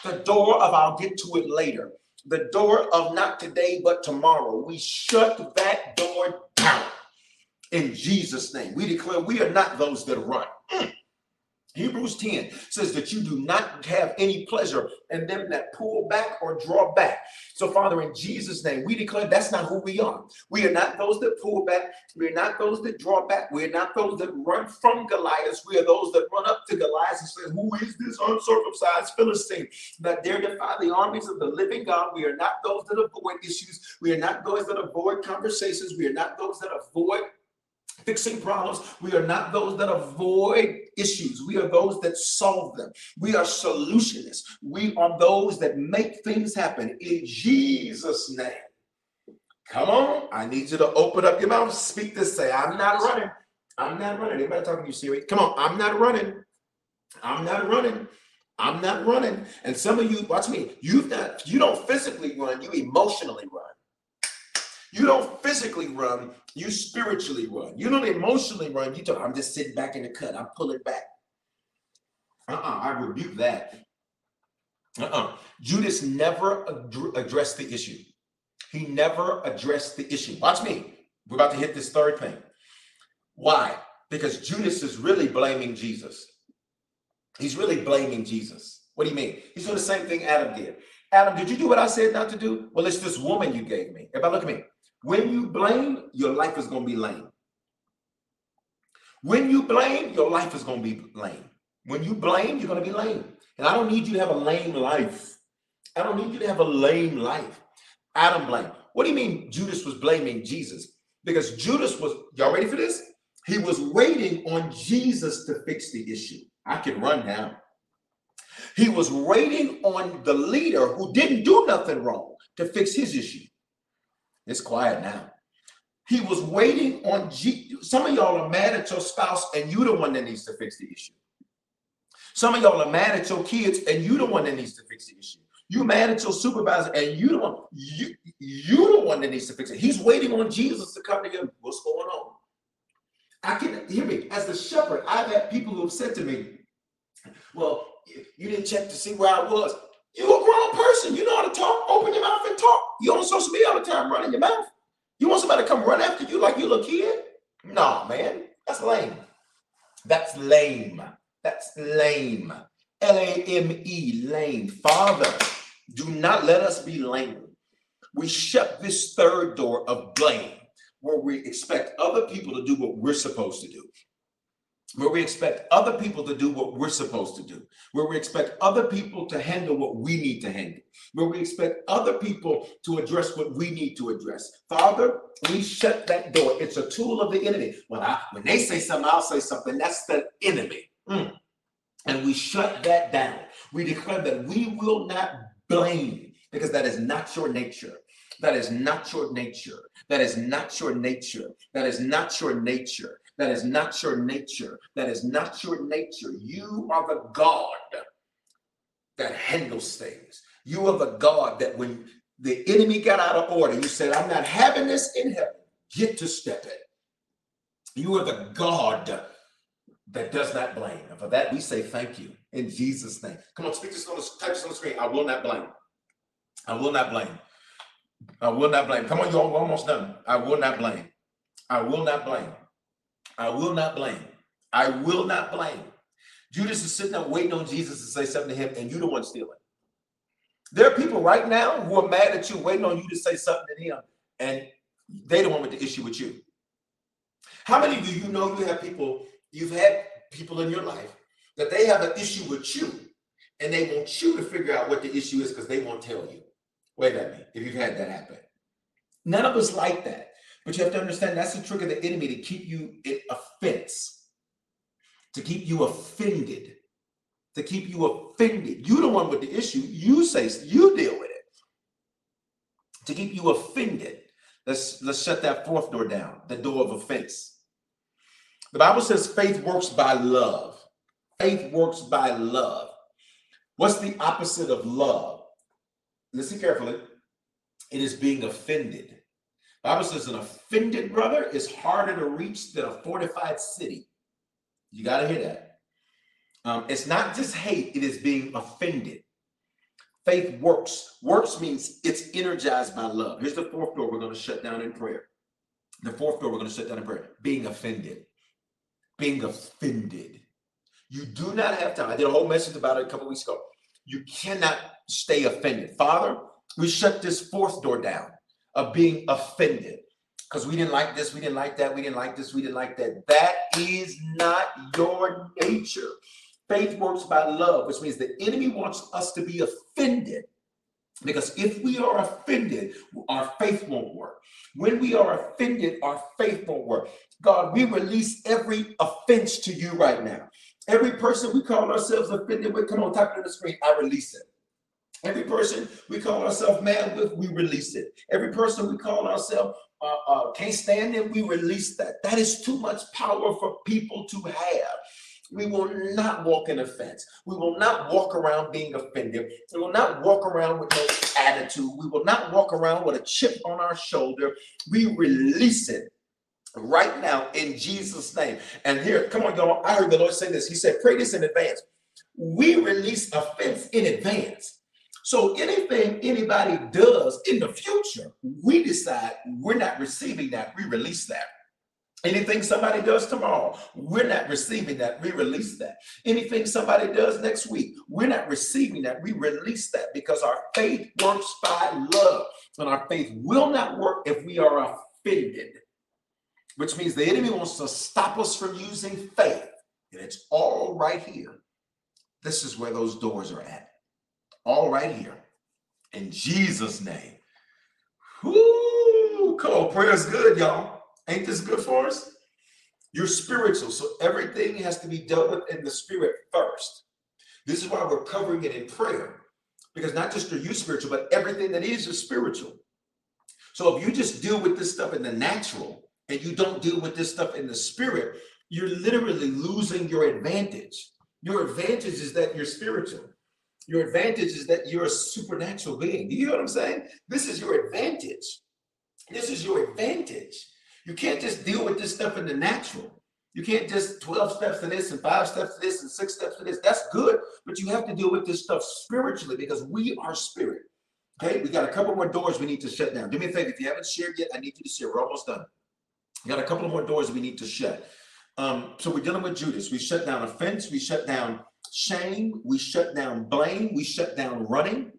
the door of I'll get to it later, the door of not today but tomorrow. We shut that door down in Jesus' name. We declare we are not those that run. Mm. Hebrews 10 says that you do not have any pleasure in them that pull back or draw back. So, Father, in Jesus' name, we declare that's not who we are. We are not those that pull back. We are not those that draw back. We are not those that run from Goliath. We are those that run up to Goliath and say, Who is this uncircumcised Philistine that dare defy the armies of the living God? We are not those that avoid issues. We are not those that avoid conversations. We are not those that avoid fixing problems. We are not those that avoid issues. We are those that solve them. We are solutionists. We are those that make things happen in Jesus' name. Come on. I need you to open up your mouth. Speak this. Say, I'm not running. I'm not running. Anybody talking to you, Siri? Come on. I'm not running. I'm not running. I'm not running. And some of you, watch me. You've not, you don't physically run, you emotionally run. You don't physically run, you spiritually run. You don't emotionally run. You talk, I'm just sitting back in the cut. I'm pulling back. Uh-uh, I rebuke that. Uh-uh. Judas never ad- addressed the issue. He never addressed the issue. Watch me. We're about to hit this third thing. Why? Because Judas is really blaming Jesus. He's really blaming Jesus. What do you mean? He's doing the same thing Adam did. Adam, did you do what I said not to do? Well, it's this woman you gave me. Everybody look at me. When you blame, your life is going to be lame. When you blame, your life is going to be lame. When you blame, you're going to be lame. And I don't need you to have a lame life. I don't need you to have a lame life. Adam blame. What do you mean Judas was blaming Jesus? Because Judas was, y'all ready for this? He was waiting on Jesus to fix the issue. I can run now. He was waiting on the leader who didn't do nothing wrong to fix his issue. It's quiet now. He was waiting on G. Some of y'all are mad at your spouse, and you the one that needs to fix the issue. Some of y'all are mad at your kids, and you the one that needs to fix the issue. You mad at your supervisor, and you the one you you the one that needs to fix it. He's waiting on Jesus to come to him. What's going on? I can hear me as the shepherd. I've had people who have said to me, "Well, you didn't check to see where I was." You a grown person. You know how to talk. Open your mouth and talk. You on social media all the time running your mouth. You want somebody to come run after you like you a kid? Nah, man. That's lame. That's lame. That's lame. L-A-M-E, lame. Father, do not let us be lame. We shut this third door of blame where we expect other people to do what we're supposed to do where we expect other people to do what we're supposed to do, where we expect other people to handle what we need to handle, where we expect other people to address what we need to address. Father, we shut that door. It's a tool of the enemy. When I when they say something, I'll say something. That's the enemy. Mm. And we shut that down. We declare that we will not blame because that is not your nature. That is not your nature. That is not your nature. That is not your nature. That is not your nature. That is not your nature. You are the God that handles things. You are the God that when the enemy got out of order, you said, I'm not having this in heaven. Get to step it. You are the God that does not blame. And for that, we say thank you in Jesus' name. Come on, speak this on the type this on the screen. I will not blame. I will not blame. I will not blame. Come on, you're almost done. I will not blame. I will not blame. I will not blame. I will not blame. Judas is sitting there waiting on Jesus to say something to him, and you the one stealing. There are people right now who are mad at you, waiting on you to say something to them, and they the one with the issue with you. How many do you know you have people, you've had people in your life that they have an issue with you, and they want you to figure out what the issue is because they won't tell you. Wait a minute, if you've had that happen. None of us like that. But you have to understand that's the trick of the enemy to keep you in offense, to keep you offended, to keep you offended. You the one with the issue. You say you deal with it. to keep you offended. Let's let's shut that fourth door down, the door of offense. The Bible says faith works by love. Faith works by love. What's the opposite of love? Listen carefully. It is being offended. Bible says an offended brother is harder to reach than a fortified city. You got to hear that. Um, it's not just hate, it is being offended. Faith works. Works means it's energized by love. Here's the fourth door we're going to shut down in prayer. The fourth door we're going to shut down in prayer being offended. Being offended. You do not have time. I did a whole message about it a couple weeks ago. You cannot stay offended. Father, we shut this fourth door down of being offended because we didn't like this, we didn't like that, we didn't like this, we didn't like that. That is not your nature. Faith works by love, which means the enemy wants us to be offended. Because if we are offended, our faith won't work. When we are offended, our faith won't work. God, we release every offense to you right now. Every person we call ourselves offended with, come on, type it on the screen. I release it. Every person we call ourselves mad with, we release it. Every person we call ourselves uh, uh, can't stand it, we release that. That is too much power for people to have. We will not walk in offense. We will not walk around being offended. We will not walk around with no attitude. We will not walk around with a chip on our shoulder. We release it right now in Jesus' name. And here, come on, y'all. I heard the Lord say this. He said, Pray this in advance. We release offense in advance. So anything anybody does in the future, we decide we're not receiving that. We release that. Anything somebody does tomorrow, we're not receiving that. We release that. Anything somebody does next week, we're not receiving that. We release that because our faith works by love. And our faith will not work if we are offended, which means the enemy wants to stop us from using faith. And it's all right here. This is where those doors are at. All right here. In Jesus' name. Whoo, cool. Prayer's good, y'all. Ain't this good for us? You're spiritual, so everything has to be dealt with in the spirit first. This is why we're covering it in prayer, because not just are you spiritual, but everything that is is spiritual. So if you just deal with this stuff in the natural and you don't deal with this stuff in the spirit, you're literally losing your advantage. Your advantage is that you're spiritual. Your advantage is that you're a supernatural being. Do you hear what I'm saying? This is your advantage. This is your advantage. You can't just deal with this stuff in the natural. You can't just 12 steps to this and five steps to this and six steps to this. That's good, but you have to deal with this stuff spiritually because we are spirit. Okay, we got a couple more doors we need to shut down. Do me a favor, if you haven't shared yet, I need you to share. We're almost done. We got a couple more doors we need to shut. Um, so we're dealing with Judas. We shut down offense, we shut down shame, we shut down blame, we shut down running.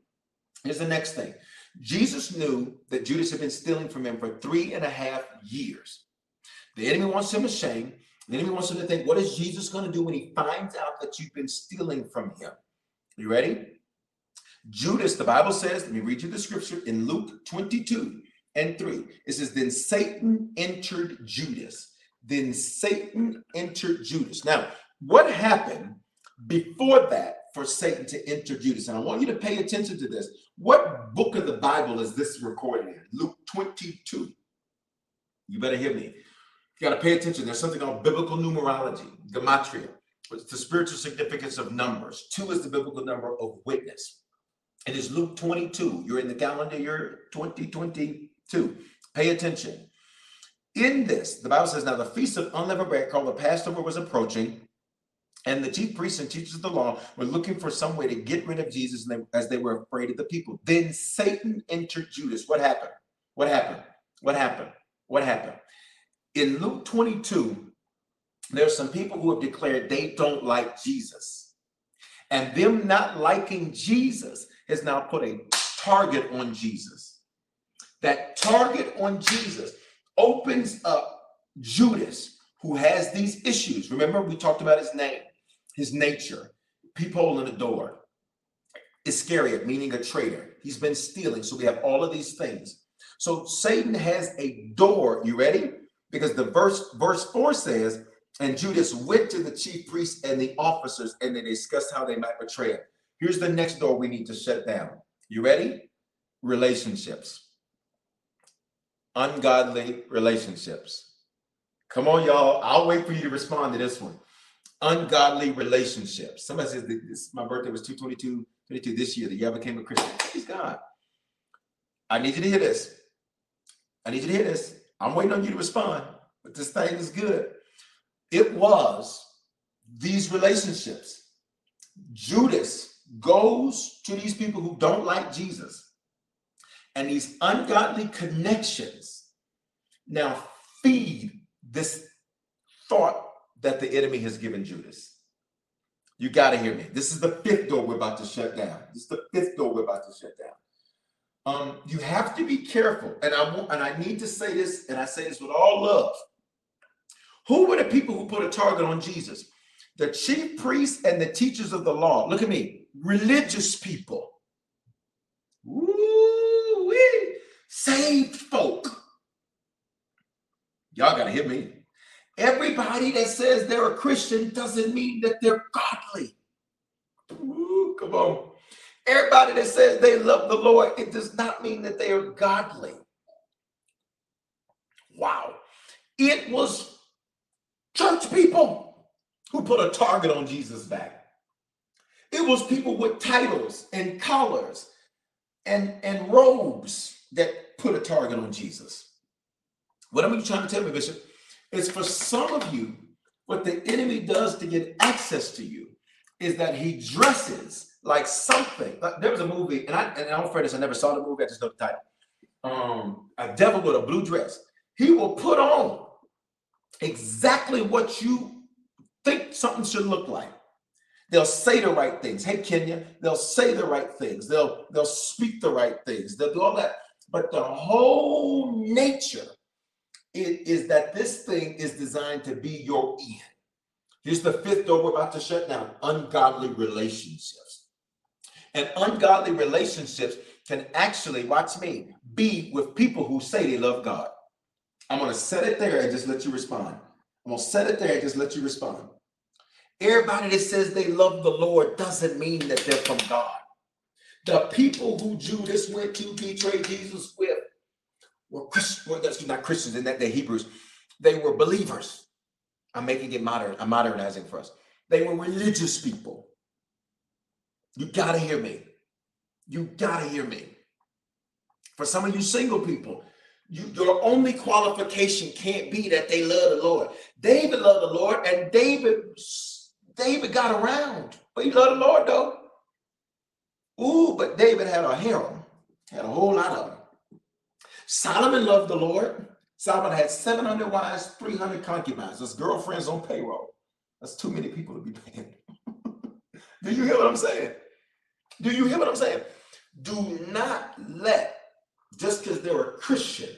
Here's the next thing Jesus knew that Judas had been stealing from him for three and a half years. The enemy wants him ashamed. The enemy wants him to think, what is Jesus going to do when he finds out that you've been stealing from him? You ready? Judas, the Bible says, let me read you the scripture in Luke 22 and 3. It says, Then Satan entered Judas. Then Satan entered Judas. Now, what happened before that for Satan to enter Judas. And I want you to pay attention to this. What book of the Bible is this recorded in? Luke 22. You better hear me. You got to pay attention. There's something called biblical numerology, gematria, which is the spiritual significance of numbers. Two is the biblical number of witness. It is Luke 22. You're in the calendar year 2022. Pay attention. In this, the Bible says, now the feast of unleavened bread called the Passover was approaching. And the chief priests and teachers of the law were looking for some way to get rid of Jesus as they were afraid of the people. Then Satan entered Judas. What happened? What happened? What happened? What happened? In Luke 22, there's some people who have declared they don't like Jesus. And them not liking Jesus has now put a target on Jesus. That target on Jesus opens up Judas, who has these issues. Remember, we talked about his name his nature. Peephole in the door. Iscariot, meaning a traitor. He's been stealing. So we have all of these things. So Satan has a door. You ready? Because the verse verse 4 says, and Judas went to the chief priests and the officers, and they discussed how they might betray him. Here's the next door we need to shut down. You ready? Relationships. ungodly relationships. Come on, y'all. I'll wait for you to respond to this one. Ungodly relationships. Somebody says this, my birthday was 222, 22 this year. Year I became a Christian. Praise God. I need you to hear this. I need you to hear this. I'm waiting on you to respond, but this thing is good. It was these relationships. Judas goes to these people who don't like Jesus and these ungodly connections now feed this thought that the enemy has given Judas. You got to hear me. This is the fifth door we're about to shut down. This is the fifth door we're about to shut down. Um, you have to be careful, and I want, and I need to say this, and I say this with all love. Who were the people who put a target on Jesus? The chief priests and the teachers of the law. Look at me, religious people. Woo, saved folk. Y'all got to hear me. Everybody that says they're a Christian doesn't mean that they're godly. Ooh, come on. Everybody that says they love the Lord, it does not mean that they are godly. Wow. It was church people who put a target on Jesus' back. It was people with titles and collars and, and robes that put a target on Jesus. What am I trying to tell me, Bishop? It's for some of you, what the enemy does to get access to you is that he dresses like something. Like there was a movie, and I and I'm afraid this, I never saw the movie, I just know the title. Um, a devil with a blue dress. He will put on exactly what you think something should look like. They'll say the right things. Hey, Kenya, they'll say the right things. They'll they'll speak the right things. They'll do all that. But the whole nature it is that this thing is designed to be your end. Here's the fifth door we're about to shut down ungodly relationships. And ungodly relationships can actually, watch me, be with people who say they love God. I'm going to set it there and just let you respond. I'm going to set it there and just let you respond. Everybody that says they love the Lord doesn't mean that they're from God. The people who Judas went to betray Jesus with were Christians, not Christians in that they're Hebrews. They were believers. I'm making it modern, I'm modernizing for us. They were religious people. You gotta hear me. You gotta hear me. For some of you single people, you, your only qualification can't be that they love the Lord. David loved the Lord, and David, David got around, but he loved the Lord though. Ooh, but David had a harem, had a whole lot of them. Solomon loved the Lord. Solomon had 700 wives, 300 concubines. That's girlfriends on payroll. That's too many people to be paying. Do you hear what I'm saying? Do you hear what I'm saying? Do not let, just because they're a Christian,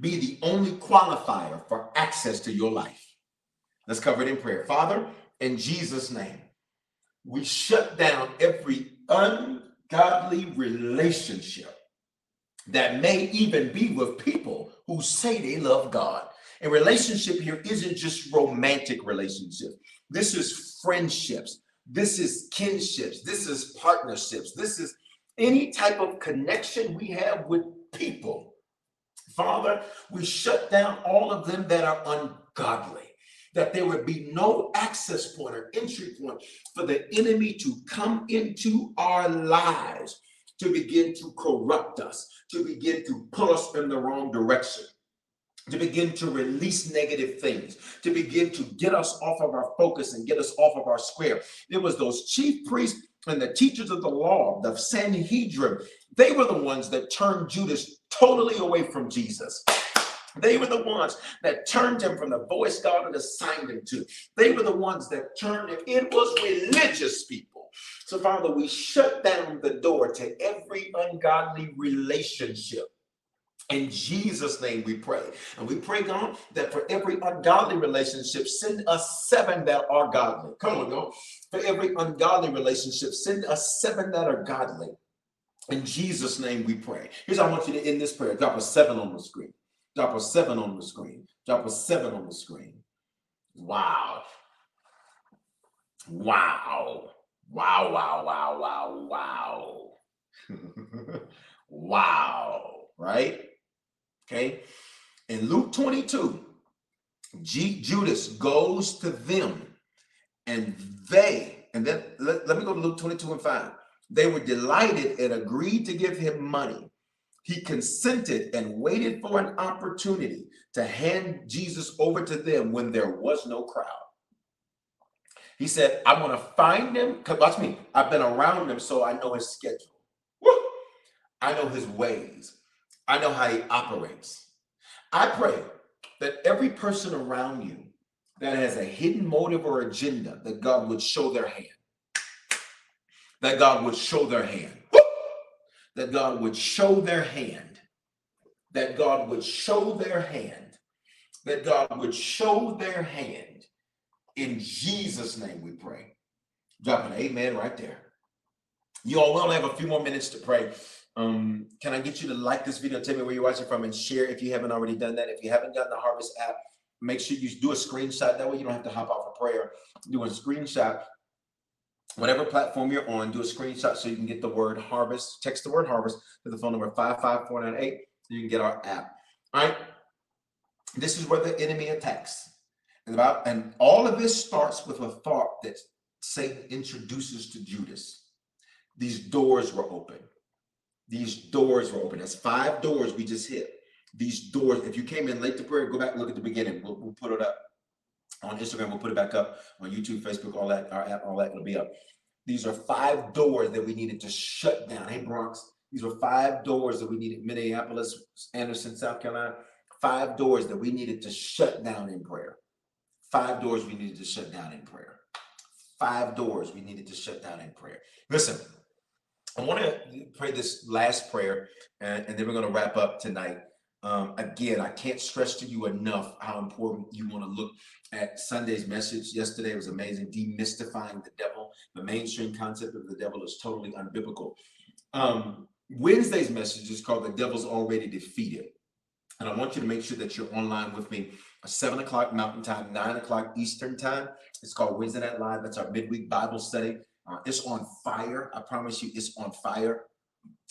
be the only qualifier for access to your life. Let's cover it in prayer. Father, in Jesus' name, we shut down every ungodly relationship that may even be with people who say they love God. And relationship here isn't just romantic relationships. This is friendships. This is kinships. This is partnerships. This is any type of connection we have with people. Father, we shut down all of them that are ungodly, that there would be no access point or entry point for the enemy to come into our lives to begin to corrupt us, to begin to pull us in the wrong direction, to begin to release negative things, to begin to get us off of our focus and get us off of our square. It was those chief priests and the teachers of the law, the Sanhedrin, they were the ones that turned Judas totally away from Jesus. They were the ones that turned him from the voice God had assigned him to. They were the ones that turned him. It was religious people so, Father, we shut down the door to every ungodly relationship. In Jesus' name we pray. And we pray, God, that for every ungodly relationship, send us seven that are godly. Come on, God. For every ungodly relationship, send us seven that are godly. In Jesus' name we pray. Here's how I want you to end this prayer. Drop a seven on the screen. Drop a seven on the screen. Drop a seven on the screen. Wow. Wow. Wow, wow, wow, wow, wow. wow, right? Okay. In Luke 22, G- Judas goes to them and they, and then let, let me go to Luke 22 and 5. They were delighted and agreed to give him money. He consented and waited for an opportunity to hand Jesus over to them when there was no crowd. He said, I'm going to find him. Watch me, I've been around him, so I know his schedule. Woo! I know his ways. I know how he operates. I pray that every person around you that has a hidden motive or agenda, that God would show their hand. That God would show their hand. That God would show their hand. That God would show their hand. That God would show their hand. In Jesus' name we pray. Drop an amen right there. You all will have a few more minutes to pray. Um, can I get you to like this video? Tell me where you're watching from and share if you haven't already done that. If you haven't gotten the Harvest app, make sure you do a screenshot. That way you don't have to hop off a prayer. Do a screenshot. Whatever platform you're on, do a screenshot so you can get the word harvest. Text the word harvest to the phone number 55498 so you can get our app. All right. This is where the enemy attacks. And about and all of this starts with a thought that Satan introduces to Judas. These doors were open. These doors were open. That's five doors we just hit. These doors, if you came in late to prayer, go back and look at the beginning. We'll, we'll put it up on Instagram. We'll put it back up on YouTube, Facebook, all that, our app, all that will be up. These are five doors that we needed to shut down. Hey, Bronx, these were five doors that we needed. Minneapolis, Anderson, South Carolina, five doors that we needed to shut down in prayer. Five doors we needed to shut down in prayer. Five doors we needed to shut down in prayer. Listen, I want to pray this last prayer, and, and then we're going to wrap up tonight. Um, again, I can't stress to you enough how important you want to look at Sunday's message. Yesterday was amazing, demystifying the devil. The mainstream concept of the devil is totally unbiblical. Um, Wednesday's message is called "The Devil's Already Defeated," and I want you to make sure that you're online with me. Seven o'clock Mountain Time, nine o'clock Eastern Time. It's called Wednesday Night Live. That's our midweek Bible study. Uh, it's on fire. I promise you, it's on fire.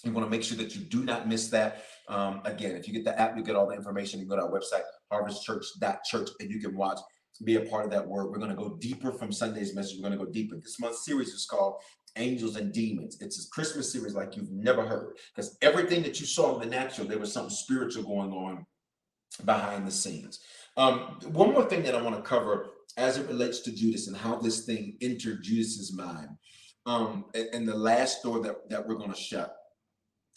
You want to make sure that you do not miss that. Um, again, if you get the app, you get all the information. You go to our website, harvestchurch.church, and you can watch, be a part of that work. We're going to go deeper from Sunday's message. We're going to go deeper. This month's series is called Angels and Demons. It's a Christmas series like you've never heard because everything that you saw in the natural, there was something spiritual going on behind the scenes. Um, one more thing that I want to cover as it relates to Judas and how this thing entered Judas's mind. Um, and, the last door that, that we're going to shut.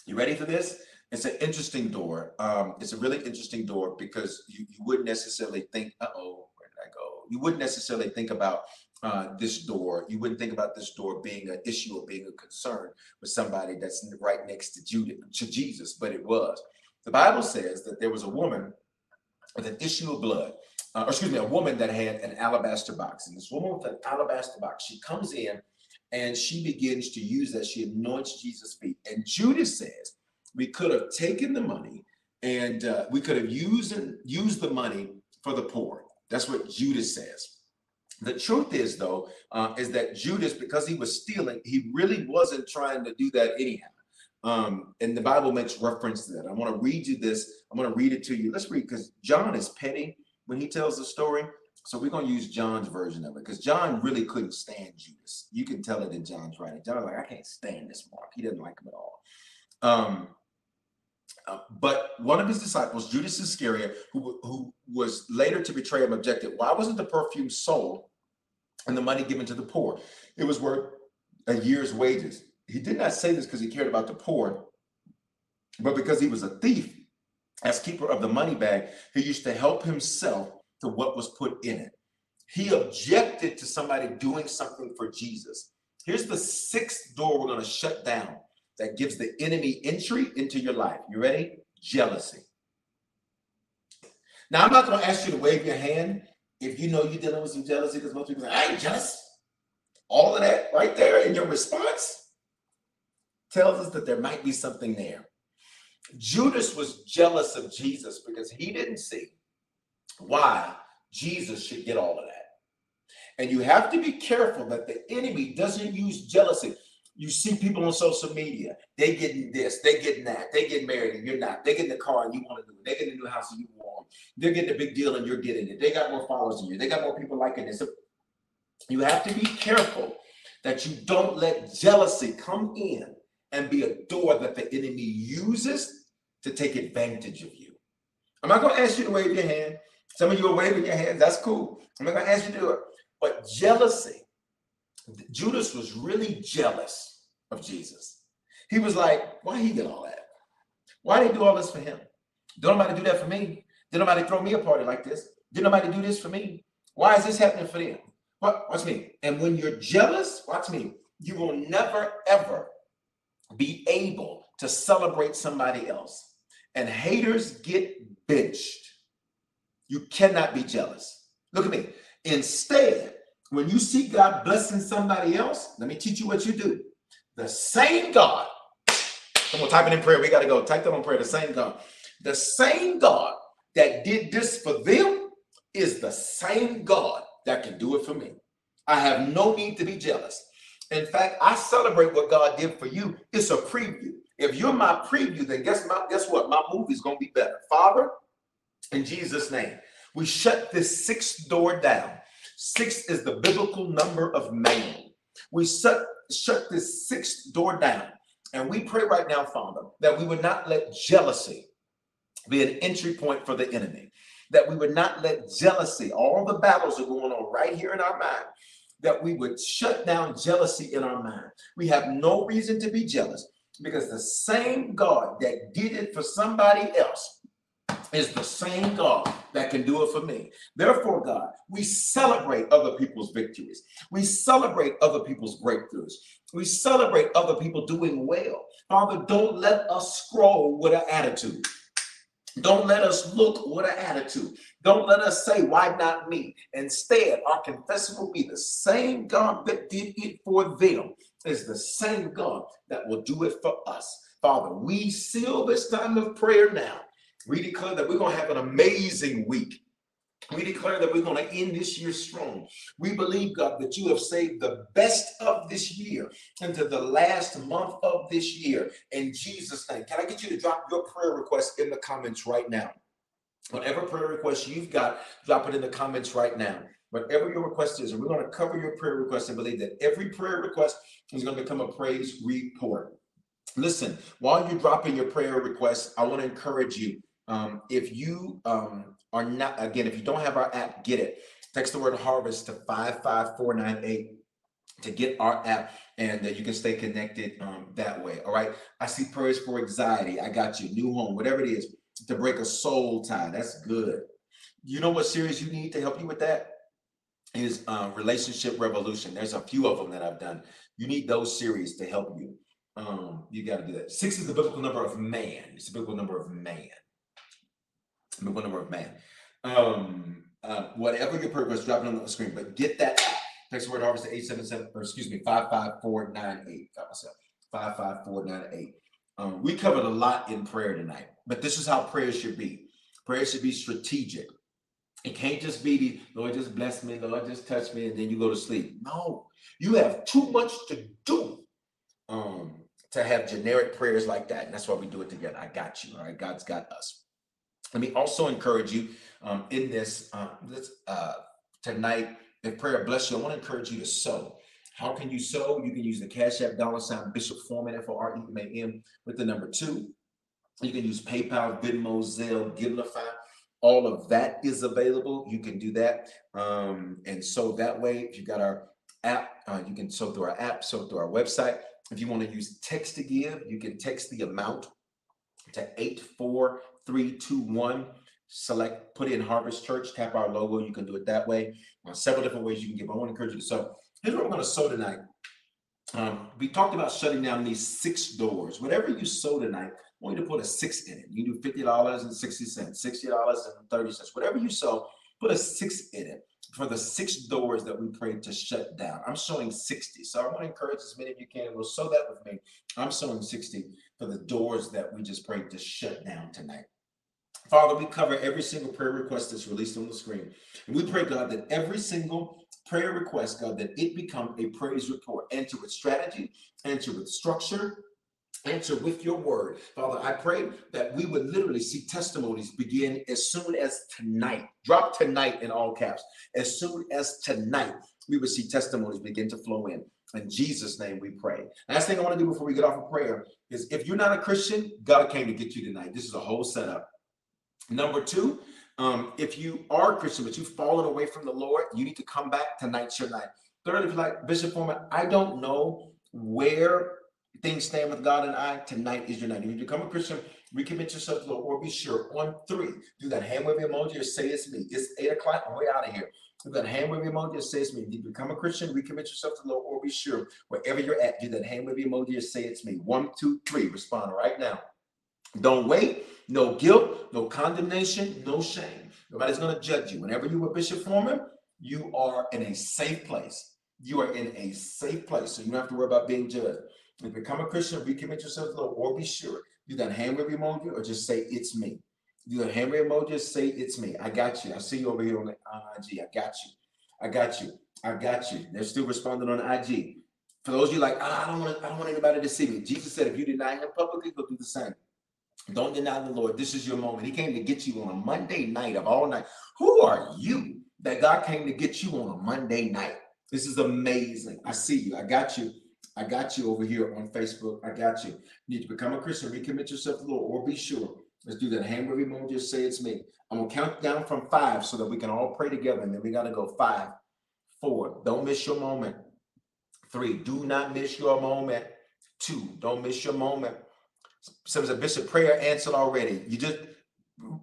You ready for this? It's an interesting door. Um, it's a really interesting door because you, you wouldn't necessarily think, uh oh, I go? You wouldn't necessarily think about uh, this door. You wouldn't think about this door being an issue or being a concern with somebody that's right next to to Jesus, but it was. The Bible says that there was a woman with an issue of blood, uh, or excuse me, a woman that had an alabaster box. And this woman with an alabaster box, she comes in and she begins to use that. She anoints Jesus' feet. And Judas says, we could have taken the money and uh, we could have used used the money for the poor. That's what Judas says. The truth is, though, uh, is that Judas, because he was stealing, he really wasn't trying to do that anyhow. Um, and the Bible makes reference to that. I want to read you this. I'm going to read it to you. Let's read because John is petty when he tells the story. So we're going to use John's version of it because John really couldn't stand Judas. You can tell it in John's writing. John's like, I can't stand this Mark. He doesn't like him at all. Um, uh, but one of his disciples, Judas Iscariot, who, who was later to betray him, objected, Why wasn't the perfume sold and the money given to the poor? It was worth a year's wages. He did not say this because he cared about the poor, but because he was a thief. As keeper of the money bag, he used to help himself to what was put in it. He objected to somebody doing something for Jesus. Here's the sixth door we're going to shut down that gives the enemy entry into your life. You ready? Jealousy. Now, I'm not going to ask you to wave your hand if you know you're dealing with some jealousy because most people say, I ain't jealous. All of that right there in your response tells us that there might be something there. Judas was jealous of Jesus because he didn't see why Jesus should get all of that. And you have to be careful that the enemy doesn't use jealousy. You see people on social media, they getting this, they getting that, they getting married and you're not. They getting the car and you want to do it. They getting a new house and you want. They're getting a big deal and you're getting it. They got more followers than you. They got more people liking this. So you have to be careful that you don't let jealousy come in and be a door that the enemy uses to take advantage of you. I'm not going to ask you to wave your hand. Some of you are waving your hands. That's cool. I'm not going to ask you to do it. But jealousy, Judas was really jealous of Jesus. He was like, why he get all that? Why they do all this for him? Don't nobody do that for me. Did nobody throw me a party like this? Did nobody do this for me? Why is this happening for them? What? Watch me. And when you're jealous, watch me. You will never ever be able to celebrate somebody else. And haters get benched. You cannot be jealous. Look at me. Instead, when you see God blessing somebody else, let me teach you what you do. The same God, come on, type it in prayer. We got to go. Type that on prayer. The same God. The same God that did this for them is the same God that can do it for me. I have no need to be jealous. In fact, I celebrate what God did for you. It's a preview. If you're my preview, then guess my guess what? My movie's gonna be better. Father, in Jesus' name, we shut this sixth door down. Six is the biblical number of man. We shut, shut this sixth door down. And we pray right now, Father, that we would not let jealousy be an entry point for the enemy, that we would not let jealousy, all the battles are going on right here in our mind, that we would shut down jealousy in our mind. We have no reason to be jealous because the same God that did it for somebody else is the same God that can do it for me. Therefore, God, we celebrate other people's victories. We celebrate other people's breakthroughs. We celebrate other people doing well. Father, don't let us scroll with an attitude. Don't let us look with an attitude. Don't let us say, why not me? Instead, our confession will be the same God that did it for them is the same God that will do it for us. Father, we seal this time of prayer now we declare that we're going to have an amazing week. We declare that we're going to end this year strong. We believe, God, that you have saved the best of this year into the last month of this year. In Jesus' name, can I get you to drop your prayer request in the comments right now? Whatever prayer request you've got, drop it in the comments right now. Whatever your request is, and we're going to cover your prayer request and believe that every prayer request is going to become a praise report. Listen, while you're dropping your prayer request, I want to encourage you um, if you um, are not, again, if you don't have our app, get it. Text the word harvest to 55498 to get our app and uh, you can stay connected um, that way. All right. I see prayers for anxiety. I got you. New home, whatever it is, to break a soul tie. That's good. You know what series you need to help you with that? Is uh, Relationship Revolution. There's a few of them that I've done. You need those series to help you. Um, you got to do that. Six is the biblical number of man. It's the biblical number of man one number of man. Um, uh, whatever your purpose, drop it on the screen, but get that. Text word harvest to 877, or excuse me, 55498. Got myself. 55498. Um, we covered a lot in prayer tonight, but this is how prayer should be. Prayer should be strategic. It can't just be the Lord just bless me, Lord just touch me, and then you go to sleep. No, you have too much to do um, to have generic prayers like that. And that's why we do it together. I got you. All right. God's got us. Let me also encourage you um, in this, uh, this uh, tonight. If prayer bless you, I want to encourage you to sow. How can you sow? You can use the Cash App dollar sign Bishop Foreman F O R E M A N with the number two. You can use PayPal, Venmo, Zelle, Givelify. All of that is available. You can do that. Um, and so that way, if you got our app, uh, you can sow through our app, sow through our website. If you want to use text to give, you can text the amount to 84 three, two, one. Select, put in Harvest Church, tap our logo. You can do it that way. Uh, several different ways you can give. I want to encourage you to sow. Here's what we're going to sow tonight. Um, we talked about shutting down these six doors. Whatever you sow tonight, I want you to put a six in it. You do fifty dollars and sixty cents, sixty dollars and thirty cents. Whatever you sow, put a six in it for the six doors that we prayed to shut down. I'm showing 60. So I want to encourage as many of you can. We'll sow that with me. I'm showing 60 for the doors that we just prayed to shut down tonight. Father, we cover every single prayer request that's released on the screen. And we pray, God, that every single prayer request, God, that it become a praise report. Answer with strategy, answer with structure, answer with your word. Father, I pray that we would literally see testimonies begin as soon as tonight. Drop tonight in all caps. As soon as tonight, we would see testimonies begin to flow in. In Jesus' name we pray. Last thing I want to do before we get off of prayer is if you're not a Christian, God came to get you tonight. This is a whole setup. Number two, um, if you are Christian, but you've fallen away from the Lord, you need to come back. Tonight's your night. Third, if you're like Bishop Foreman, I don't know where things stand with God and I, tonight is your night. If you become a Christian, recommit yourself to the Lord, or be sure on three, do that hand wave emoji or say it's me. It's eight o'clock. I'm way out of here. Do that hand wave emoji or say it's me. If you become a Christian, recommit yourself to the Lord, or be sure wherever you're at, do that hand wave emoji or say it's me. One, two, three. Respond right now. Don't wait. No guilt, no condemnation, no shame. Nobody's going to judge you. Whenever you are Bishop Foreman, you are in a safe place. You are in a safe place. So you don't have to worry about being judged. If you become a Christian, recommit yourself to the Lord, or be sure. Do that hand wave emoji or just say, It's me. You the hand wave emoji, say, It's me. I got you. I see you over here on, the IG. I got you. I got you. I got you. They're still responding on IG. For those of you like, ah, I don't want I don't want anybody to see me. Jesus said, if you deny him publicly, go do the same. Don't deny the Lord. This is your moment. He came to get you on a Monday night of all night. Who are you that God came to get you on a Monday night? This is amazing. I see you. I got you. I got you over here on Facebook. I got you. You need to become a Christian, recommit yourself to the Lord, or be sure. Let's do that hand wave emoji. Just say it's me. I'm gonna count down from five so that we can all pray together. And then we gotta go five, four. Don't miss your moment. Three. Do not miss your moment. Two. Don't miss your moment. So a bishop prayer answered already. You just,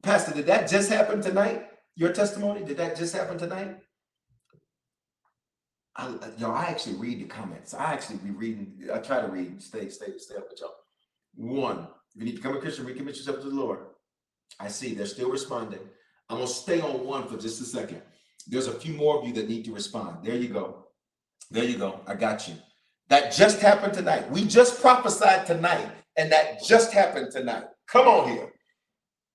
Pastor, did that just happen tonight? Your testimony, did that just happen tonight? I, y'all, I actually read the comments. I actually be reading. I try to read. Stay, stay, stay up with y'all. One, if you need to become a Christian, recommit yourself to the Lord. I see they're still responding. I'm gonna stay on one for just a second. There's a few more of you that need to respond. There you go. There you go. I got you. That just happened tonight. We just prophesied tonight and that just happened tonight. Come on here.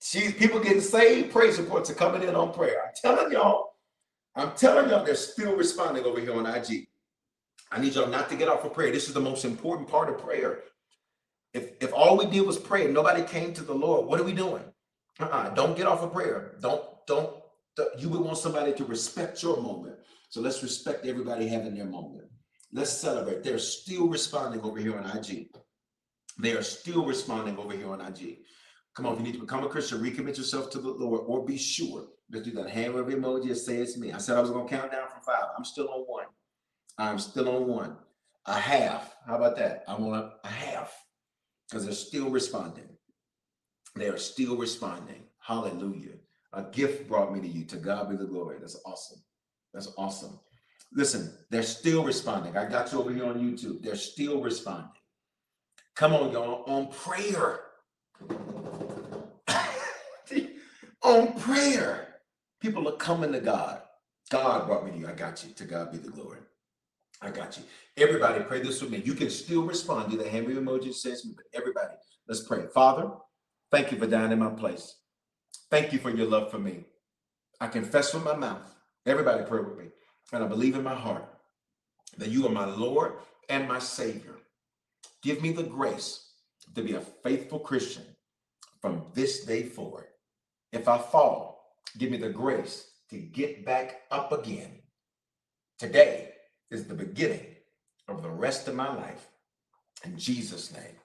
See, people getting saved, praise reports are coming in on prayer. I'm telling y'all, I'm telling y'all, they're still responding over here on IG. I need y'all not to get off of prayer. This is the most important part of prayer. If if all we did was pray and nobody came to the Lord, what are we doing? Uh-uh. Don't get off of prayer. Don't don't. You would want somebody to respect your moment. So let's respect everybody having their moment. Let's celebrate. They're still responding over here on IG. They are still responding over here on IG. Come on, if you need to become a Christian, recommit yourself to the Lord, or be sure. Let's do that hand wave emoji and say it's me. I said I was gonna count down from five. I'm still on one. I'm still on one. A half. How about that? I'm on a half because they're still responding. They are still responding. Hallelujah. A gift brought me to you. To God be the glory. That's awesome. That's awesome. Listen, they're still responding. I got you over here on YouTube. They're still responding. Come on, y'all, on prayer. on prayer. People are coming to God. God brought me to you. I got you. To God be the glory. I got you. Everybody, pray this with me. You can still respond to the hand emoji says but everybody, let's pray. Father, thank you for dying in my place. Thank you for your love for me. I confess with my mouth. Everybody, pray with me. And I believe in my heart that you are my Lord and my Savior. Give me the grace to be a faithful Christian from this day forward. If I fall, give me the grace to get back up again. Today is the beginning of the rest of my life. In Jesus' name,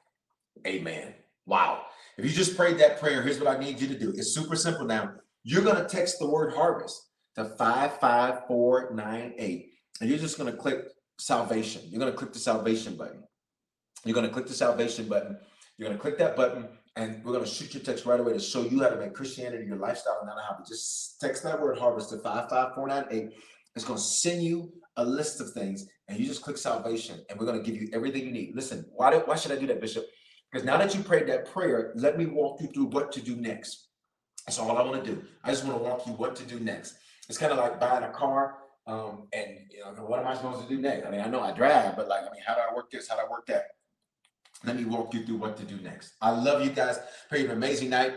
amen. Wow. If you just prayed that prayer, here's what I need you to do. It's super simple now. You're going to text the word harvest to 55498, and you're just going to click salvation. You're going to click the salvation button. You're going to click the salvation button. You're going to click that button, and we're going to shoot your text right away to show you how to make Christianity your lifestyle and not a hobby. Just text that word harvest to 55498. It's going to send you a list of things, and you just click salvation, and we're going to give you everything you need. Listen, why, do, why should I do that, Bishop? Because now that you prayed that prayer, let me walk you through what to do next. That's all I want to do. I just want to walk you what to do next. It's kind of like buying a car. Um, and you know, what am I supposed to do next? I mean, I know I drive, but like, I mean, how do I work this? How do I work that? Let me walk you through what to do next. I love you guys. Pray you an amazing night.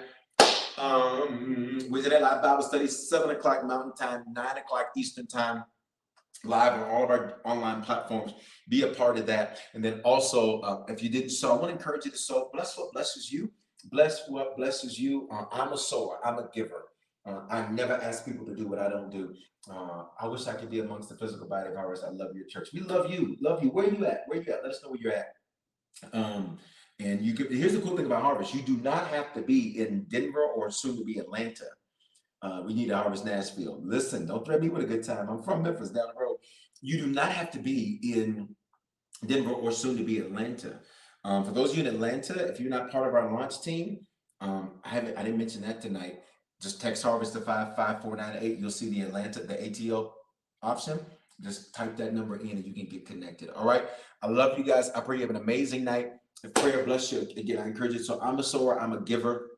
Um, Wizard Live Bible Study, 7 o'clock Mountain Time, 9 o'clock Eastern Time. live on all of our online platforms. Be a part of that. And then also, uh, if you didn't sow, I want to encourage you to sow. Bless what blesses you. Bless what blesses you. Uh, I'm a sower. I'm a giver. Uh, I never ask people to do what I don't do. Uh, I wish I could be amongst the physical body of ours. I love your church. We love you. Love you. Where you at? Where you at? Let us know where you're at. Um, and you could, here's the cool thing about Harvest. You do not have to be in Denver or soon to be Atlanta. Uh, we need to harvest Nashville. Listen, don't threaten me with a good time. I'm from Memphis down the road. You do not have to be in Denver or soon to be Atlanta. Um, for those of you in Atlanta, if you're not part of our launch team, um, I haven't I didn't mention that tonight. Just text harvest to 55498. You'll see the Atlanta, the ATL option. Just type that number in and you can get connected. All right. I love you guys. I pray you have an amazing night. If prayer bless you, again, I encourage you. So I'm a sower, I'm a giver.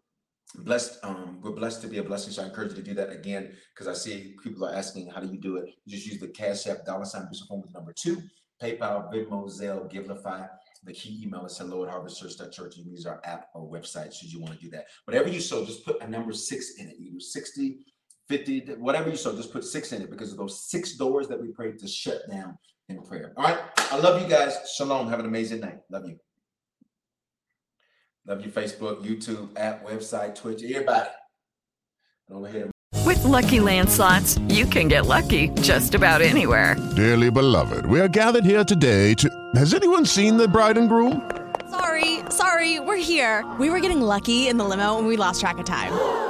Blessed, um, we're blessed to be a blessing. So I encourage you to do that again because I see people are asking, how do you do it? You just use the Cash App dollar sign Bishop Holmes number two, PayPal, Venmo, Zelle, Givelify. The key email is hello at harvestchurch.church. You can use our app or website should you want to do that. Whatever you sow, just put a number six in it. You do 60, 50, whatever you sow, just put six in it because of those six doors that we prayed to shut down in prayer. All right. I love you guys. Shalom. Have an amazing night. Love you. Love you, Facebook, YouTube, app, website, Twitch, everybody. And over here. With Lucky Land slots, you can get lucky just about anywhere. Dearly beloved, we are gathered here today to. Has anyone seen the bride and groom? Sorry, sorry, we're here. We were getting lucky in the limo and we lost track of time.